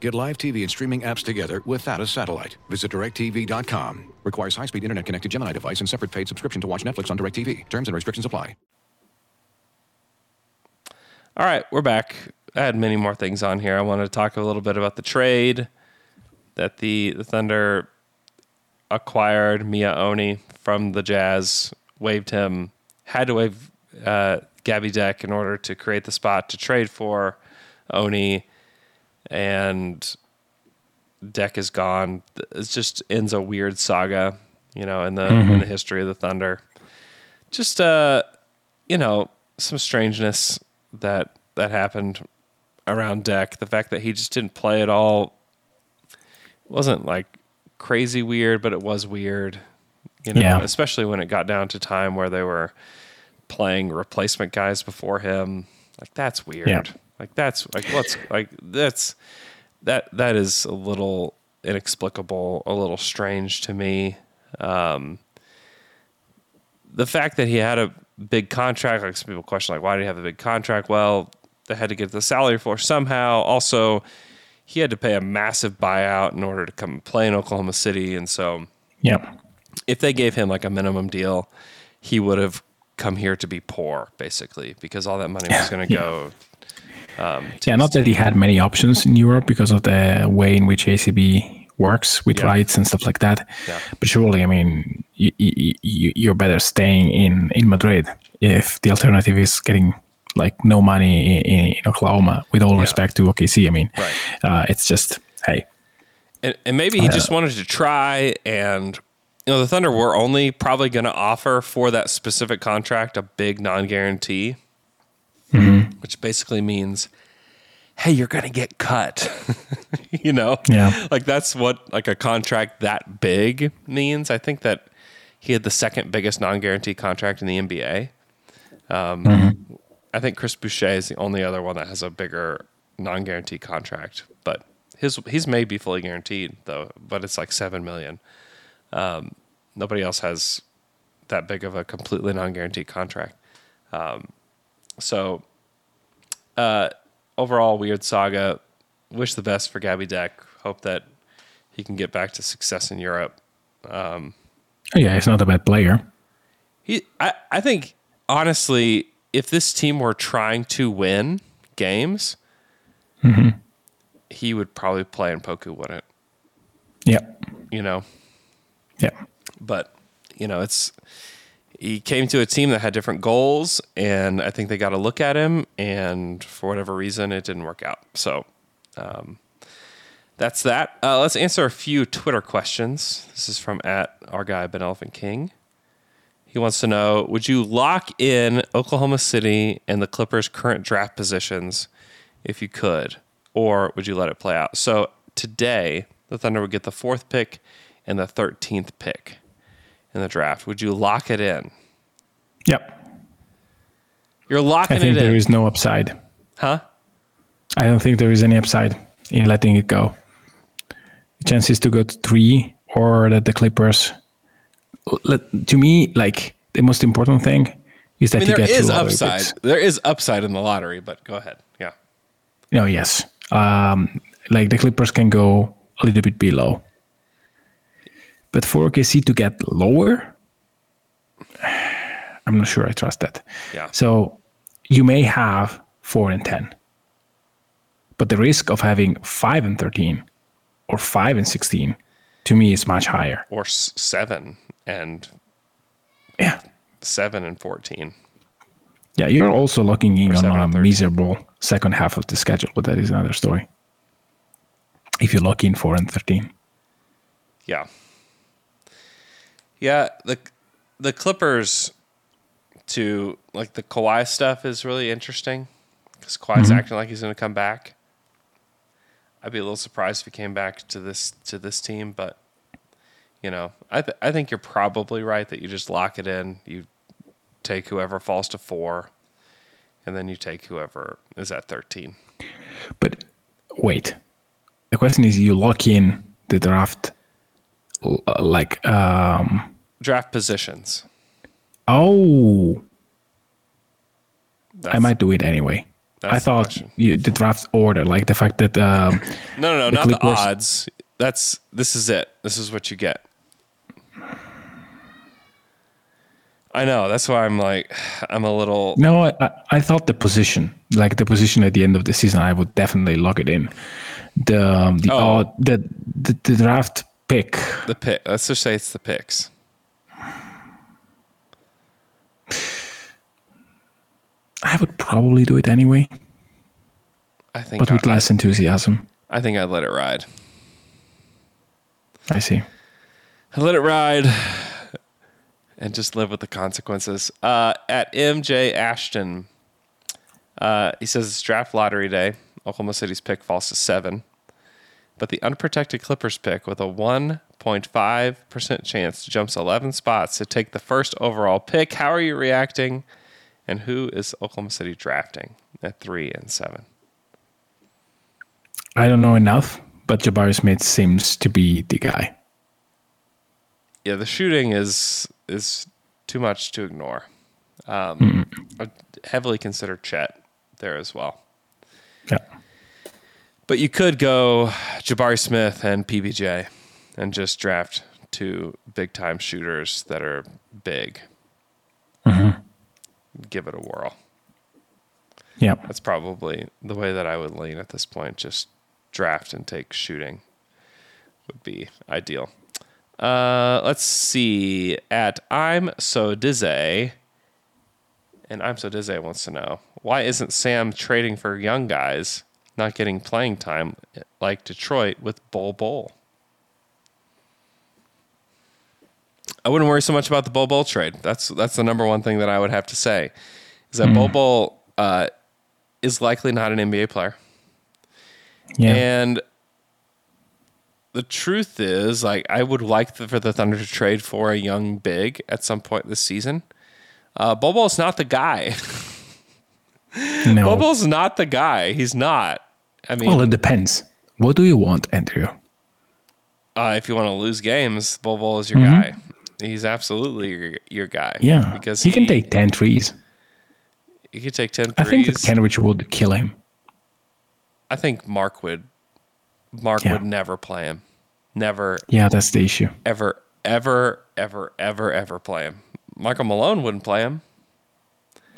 Get live TV and streaming apps together without a satellite. Visit directv.com. Requires high-speed internet-connected Gemini device and separate paid subscription to watch Netflix on DirecTV. Terms and restrictions apply. All right, we're back. I had many more things on here. I wanted to talk a little bit about the trade that the, the Thunder acquired Miye Oni from the Jazz, waived him, had to waive uh, Gabby Deck in order to create the spot to trade for Oni, and Deck is gone. It just ends a weird saga, you know, in the in the history of the Thunder. Just uh, you know, some strangeness that that happened around Deck. The fact that he just didn't play at all wasn't like crazy weird, but it was weird. You know, Yeah. especially when it got down to time where they were playing replacement guys before him. Like that's weird. Yeah. Like that's like what's like that's that that is a little inexplicable, a little strange to me. Um, the fact that he had a big contract, like some people question, like why did he have a big contract? Well, they had to get the salary for somehow. Also, he had to pay a massive buyout in order to come and play in Oklahoma City, and so Yeah. if they gave him like a minimum deal, he would have come here to be poor, basically, because all that money was going to Yeah. go. Um, Yeah, not that he had many options in Europe because of the way in which ACB works with Yeah. rights and stuff like that. Yeah. But surely, I mean, you, you, you- you're better staying in, in Madrid if the alternative is getting like no money in, in Oklahoma. With all respect to OKC, I mean, Right. uh, it's just hey, and, and maybe he just wanted to try and you know the thunder were only probably going to offer for that specific contract a big non-guarantee which basically means hey you're going to get cut you know? Yeah. like that's what like a contract that big means. I think that he had the second biggest non-guarantee contract in the nba um, i think chris boucher is the only other one that has a bigger non-guarantee contract but his he's may be fully guaranteed though but it's like seven million. Um, nobody else has that big of a completely non-guaranteed contract. Um, so uh, overall weird saga wish the best for Gabriel Deck hope that he can get back to success in europe um, oh, yeah, he's not a bad player. he, I, I think honestly, if this team were trying to win games, Mhm. he would probably play and Poku wouldn't. Yeah, You know, yeah, but you know, it's he came to a team that had different goals, and I think they got a look at him, and for whatever reason, it didn't work out. So. Um, that's that. Uh, let's answer a few Twitter questions. This is from at our guy Ben Elephant King. He wants to know: Would you lock in Oklahoma City and the Clippers' current draft positions if you could, or would you let it play out? So today, the Thunder would get the fourth pick and the thirteenth pick in the draft. Would you lock it in? Yep. You're locking I think it there in, is no upside. huh? I don't think there is any upside in letting it go. Chances to go to three or that the Clippers. Let, to me, like the most important thing is that I mean, you there get is upside. picks. There is upside in the lottery, but go ahead. Yeah. No, yes. Um, like the Clippers can go a little bit below. But for OKC to get lower, I'm not sure I trust that. Yeah. So you may have four and 10. But the risk of having five and 13 or five and 16 to me is much higher. Or s- seven and Yeah. seven and fourteen. Yeah, you're also looking in on a 13. miserable second half of the schedule, but that is another story. If you lock in four and 13. Yeah. Yeah, the the Clippers to like the Kawhi stuff is really interesting because Kawhi's Mhm. acting like he's going to come back. I'd be a little surprised if he came back to this to this team, but you know, I th- I think you're probably right that you just lock it in. You take whoever falls to four, and then you take whoever is at thirteen. But wait, the question is: you lock in the draft, like, um, Draft positions. oh, I might do it anyway. I thought question. you, the draft order, like the fact that um, No, no, no, The not the odds. That's this is it. This is what you get. I know. That's why I'm like, I'm a little. no, I, I- I thought the position, like the position at the end of the season, I would definitely lock it in. The um, the, Oh. odd the, the the draft pick. The pick. Let's just say it's the picks. I would probably do it anyway, I think. but with I, less enthusiasm. I think I'd let it ride. I see. I let it ride, and just live with the consequences. Uh, at MJ Ashton, uh, he says it's draft lottery day. Oklahoma City's pick falls to seven, but the unprotected Clippers pick with a 1.5% chance jumps 11 spots to take the first overall pick. How are you reacting? And who is Oklahoma City drafting at 3 and 7? I don't know enough, but Jabari Smith seems to be the guy. Yeah, the shooting is is too much to ignore. Um, mm-hmm. I heavily consider Chet there as well. Yeah. But you could go Jabari Smith and PBJ and just draft two big time shooters that are big. Mm-hmm. Give it a whirl. Yeah. That's probably the way that I would lean at this point. Just draft and take shooting would be ideal. Uh, let's see. At I'm so dizzy, and I'm so dizzy wants to know why isn't Sam trading for young guys, not getting playing time like Detroit with Bol Bol? I wouldn't worry so much about the Bol Bol trade. That's that's the number one thing that I would have to say is that mm. Bol Bol uh, is likely not an NBA player. Yeah. And the truth is, like, I would like the, for the Thunder to trade for a young big at some point this season. Uh, Bobo's not the guy. no. Bobo's not the guy. He's not. I mean, well, it depends. What do you want, Andrew? Uh, if you want to lose games, Bobo is your mm-hmm. guy. He's absolutely your, your guy. Yeah, because he, he, can take 10 trees. He could take 10 threes. I think that Kenrich would kill him. I think Mark would Mark yeah. would never play him. Never. Yeah, that's the issue. Ever, ever, ever, ever, ever play him. Michael Malone wouldn't play him.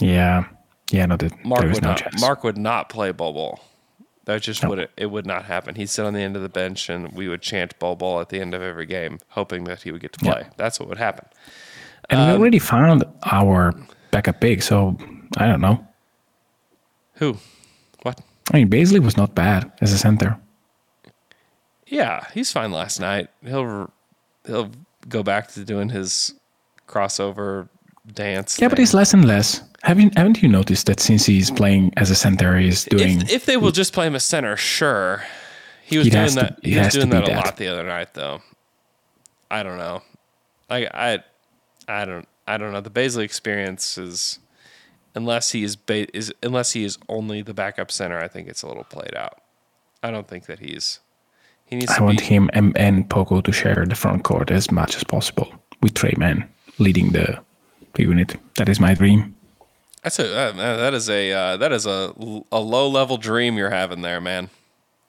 Yeah. Yeah, no, that, Mark there would no not. chance. Mark would not play Bobo. That just would it would not happen. He'd sit on the end of the bench and we would chant "ball ball" at the end of every game, hoping that he would get to play. Yeah. That's what would happen. And um, we already found our backup big, so I don't know. Who? What? I mean, Bazley was not bad as a center. Yeah, he's fine last night. He'll he'll go back to doing his crossover dance. Yeah, thing. but he's less and less. Haven't haven't you noticed that since he's playing as a center, he's doing? If, if they will just play him as center, sure. He was doing that. To, he, was doing that a that. lot the other night, though. I don't know. I I I don't I don't know. The Bazley experience is unless he is ba- is unless he is only the backup center. I think it's a little played out. I don't think that he's he needs I want be... him and, and Poku to share the front court as much as possible with Tre Mann leading the, the unit. That is my dream. That's a uh, that is a uh, that is a a low level dream you're having there, man.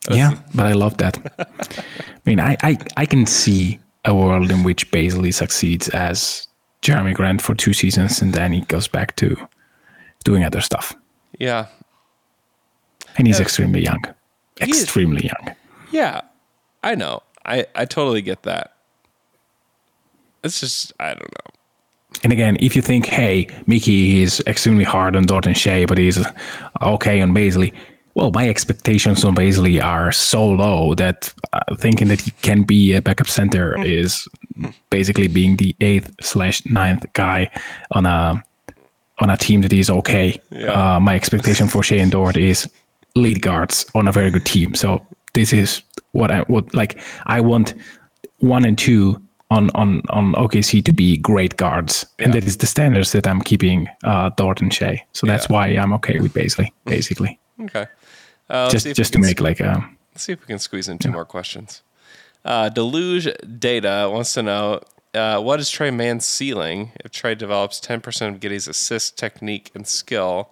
That's yeah, but I love that. I mean, I, I I can see a world in which Bazley succeeds as Jerami Grant for two seasons, and then he goes back to doing other stuff. Yeah, and he's yeah. extremely young, extremely young. Yeah, I know. I, I totally get that. It's just, I don't know. And again, if you think, hey, Mickey is extremely hard on Dort and Shai's, but he's okay on Bazley, well, my expectations on Bazley are so low that uh, thinking that he can be a backup center is basically being the eighth slash ninth guy on a on a team that is okay. Yeah. Uh, my expectation for Shai and Dort is lead guards on a very good team. So this is what I would like. I want one and two on on on OKC to be great guards, yeah. and that is the standards that I'm keeping uh, Dort and Shai. So that's yeah. why I'm okay with basically, basically. okay. Uh, just just to make like a. Let's see if we can squeeze in two yeah. more questions. Uh, Deluge Data wants to know uh, what is Tre Mann's ceiling if Tre develops 10% of Giddey's assist technique and skill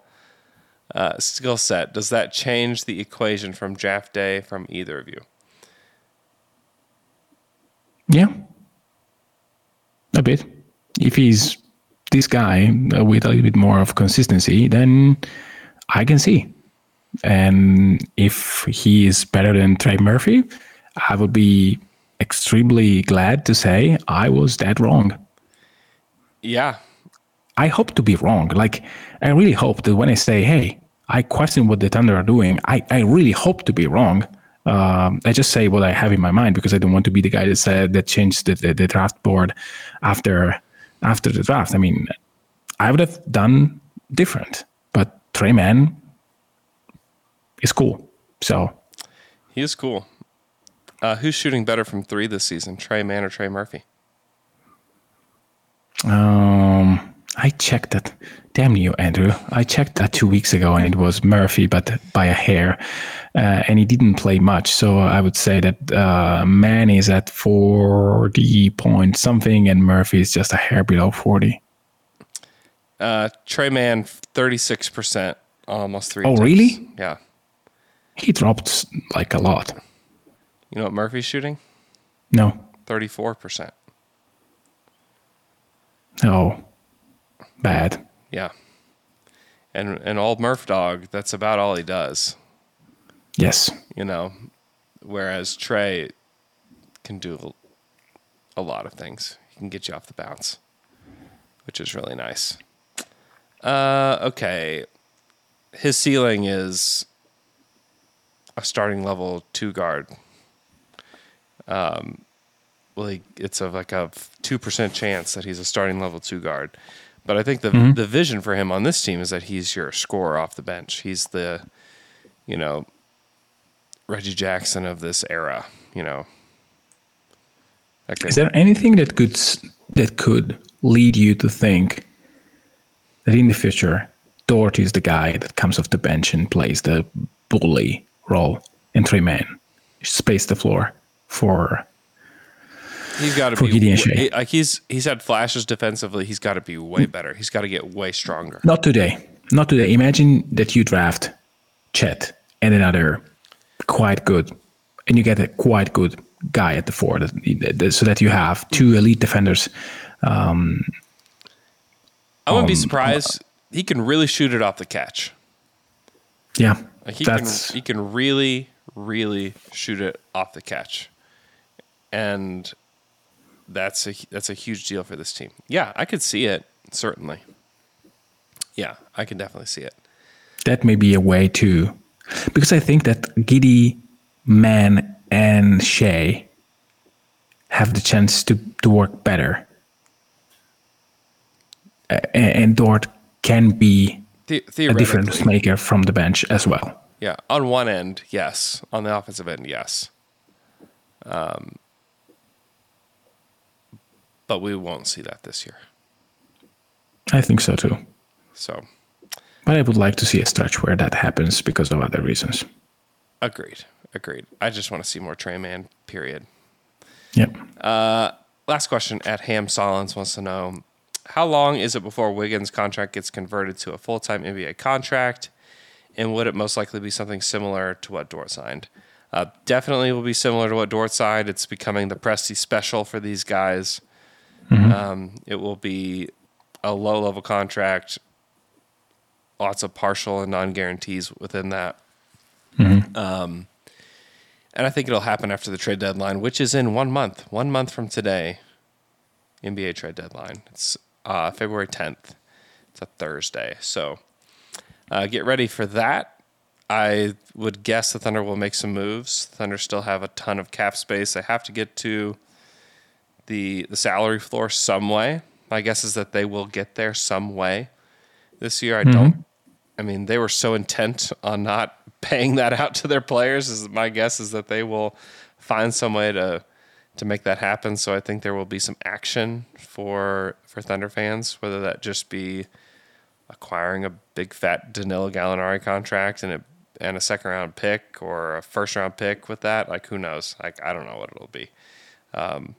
uh, skill set? Does that change the equation from draft day from either of you? Yeah, a bit. If he's this guy uh, with a little bit more of consistency, then I can see. And if he is better than Trey Murphy, I would be extremely glad to say I was that wrong. Yeah. I hope to be wrong. Like, I really hope that when I say, hey, I question what the Thunder are doing, I, I really hope to be wrong. Um, I just say what I have in my mind because I don't want to be the guy that said that changed the, the, the draft board after after the draft. I mean, I would have done different, but Tre Mann is cool. So he is cool. Uh, who's shooting better from three this season, Tre Mann or Trey Murphy? Um, I checked that. Damn you, Andrew. I checked that two weeks ago, and it was Murphy, but by a hair. Uh, and he didn't play much. So I would say that uh, Mann is at 40 point something, and Murphy is just a hair below 40. Uh, Tre Mann, 36%, almost three. Oh, attempts. really? Yeah. He dropped like a lot. You know what Murphy's shooting? No. 34%. Oh, bad. Yeah. And and old Murph dog, that's about all he does. Yes. You know, whereas Tre can do a lot of things. He can get you off the bounce, which is really nice. Uh, okay. His ceiling is a starting level two guard. Um, well, he, it's a, like a two percent chance that he's a starting level two guard. But I think the Mhm. the vision for him on this team is that he's your scorer off the bench. He's the, you know, Reggie Jackson of this era. You know, is there anything that could that could lead you to think that in the future Dort is the guy that comes off the bench and plays the bully role, in three men, space the floor for He's got to be Gideon w- Shai. like he's he's had flashes defensively. He's got to be way better. He's got to get way stronger. not today, not today. Imagine that you draft Chet and another quite good, and you get a quite good guy at the four, that, so that you have two elite defenders. Um, I wouldn't be Um, surprised. He can really shoot it off the catch. yeah, Like he that's can he can really really shoot it off the catch, and that's a that's a huge deal for this team. Yeah, I could see it certainly. Yeah, I can definitely see it. that may be a way to because I think that Giddey, Mann, and Shai have the chance to, to work better. Uh, and, and Dort can be The- a difference maker from the bench as well. Yeah, on one end, yes. On the offensive end, yes. Um, but we won't see that this year. I think so too. So, But I would like to see a stretch where that happens because of other reasons. agreed. Agreed. I just want to see more Tre Mann, period. Yep. Uh, last question at Ham Solins wants to know How long is it before Wiggins' contract gets converted to a full time NBA contract? And would it most likely be something similar to what Dort signed? Uh, definitely will be similar to what Dort signed. It's becoming the Presti special for these guys. Um, it will be a low level contract, lots of partial and non guarantees within that. Um, and I think it'll happen after the trade deadline, which is in one month. One month from today, NBA trade deadline. It's uh, February 10th. It's a Thursday. So uh, get ready for that. I would guess the Thunder will make some moves. Thunder still have a ton of cap space. They have to get to the the salary floor some way. My guess is that they will get there some way this year. I don't. I mean, they were so intent on not paying that out to their players. Is my guess is that they will find some way to to make that happen. So I think there will be some action for for Thunder fans, whether that just be acquiring a big fat Danilo Gallinari contract and a and a second round pick or a first round pick with that. Like who knows? Like I don't know what it'll be. Um,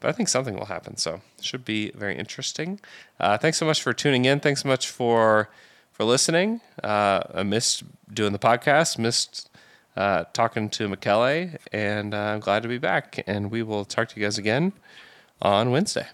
but I think something will happen. So should be very interesting. Uh, thanks so much for tuning in. Thanks so much for for listening. Uh, I missed doing the podcast. Missed uh, talking to Michele, and uh, I'm glad to be back. And we will talk to you guys again on Wednesday.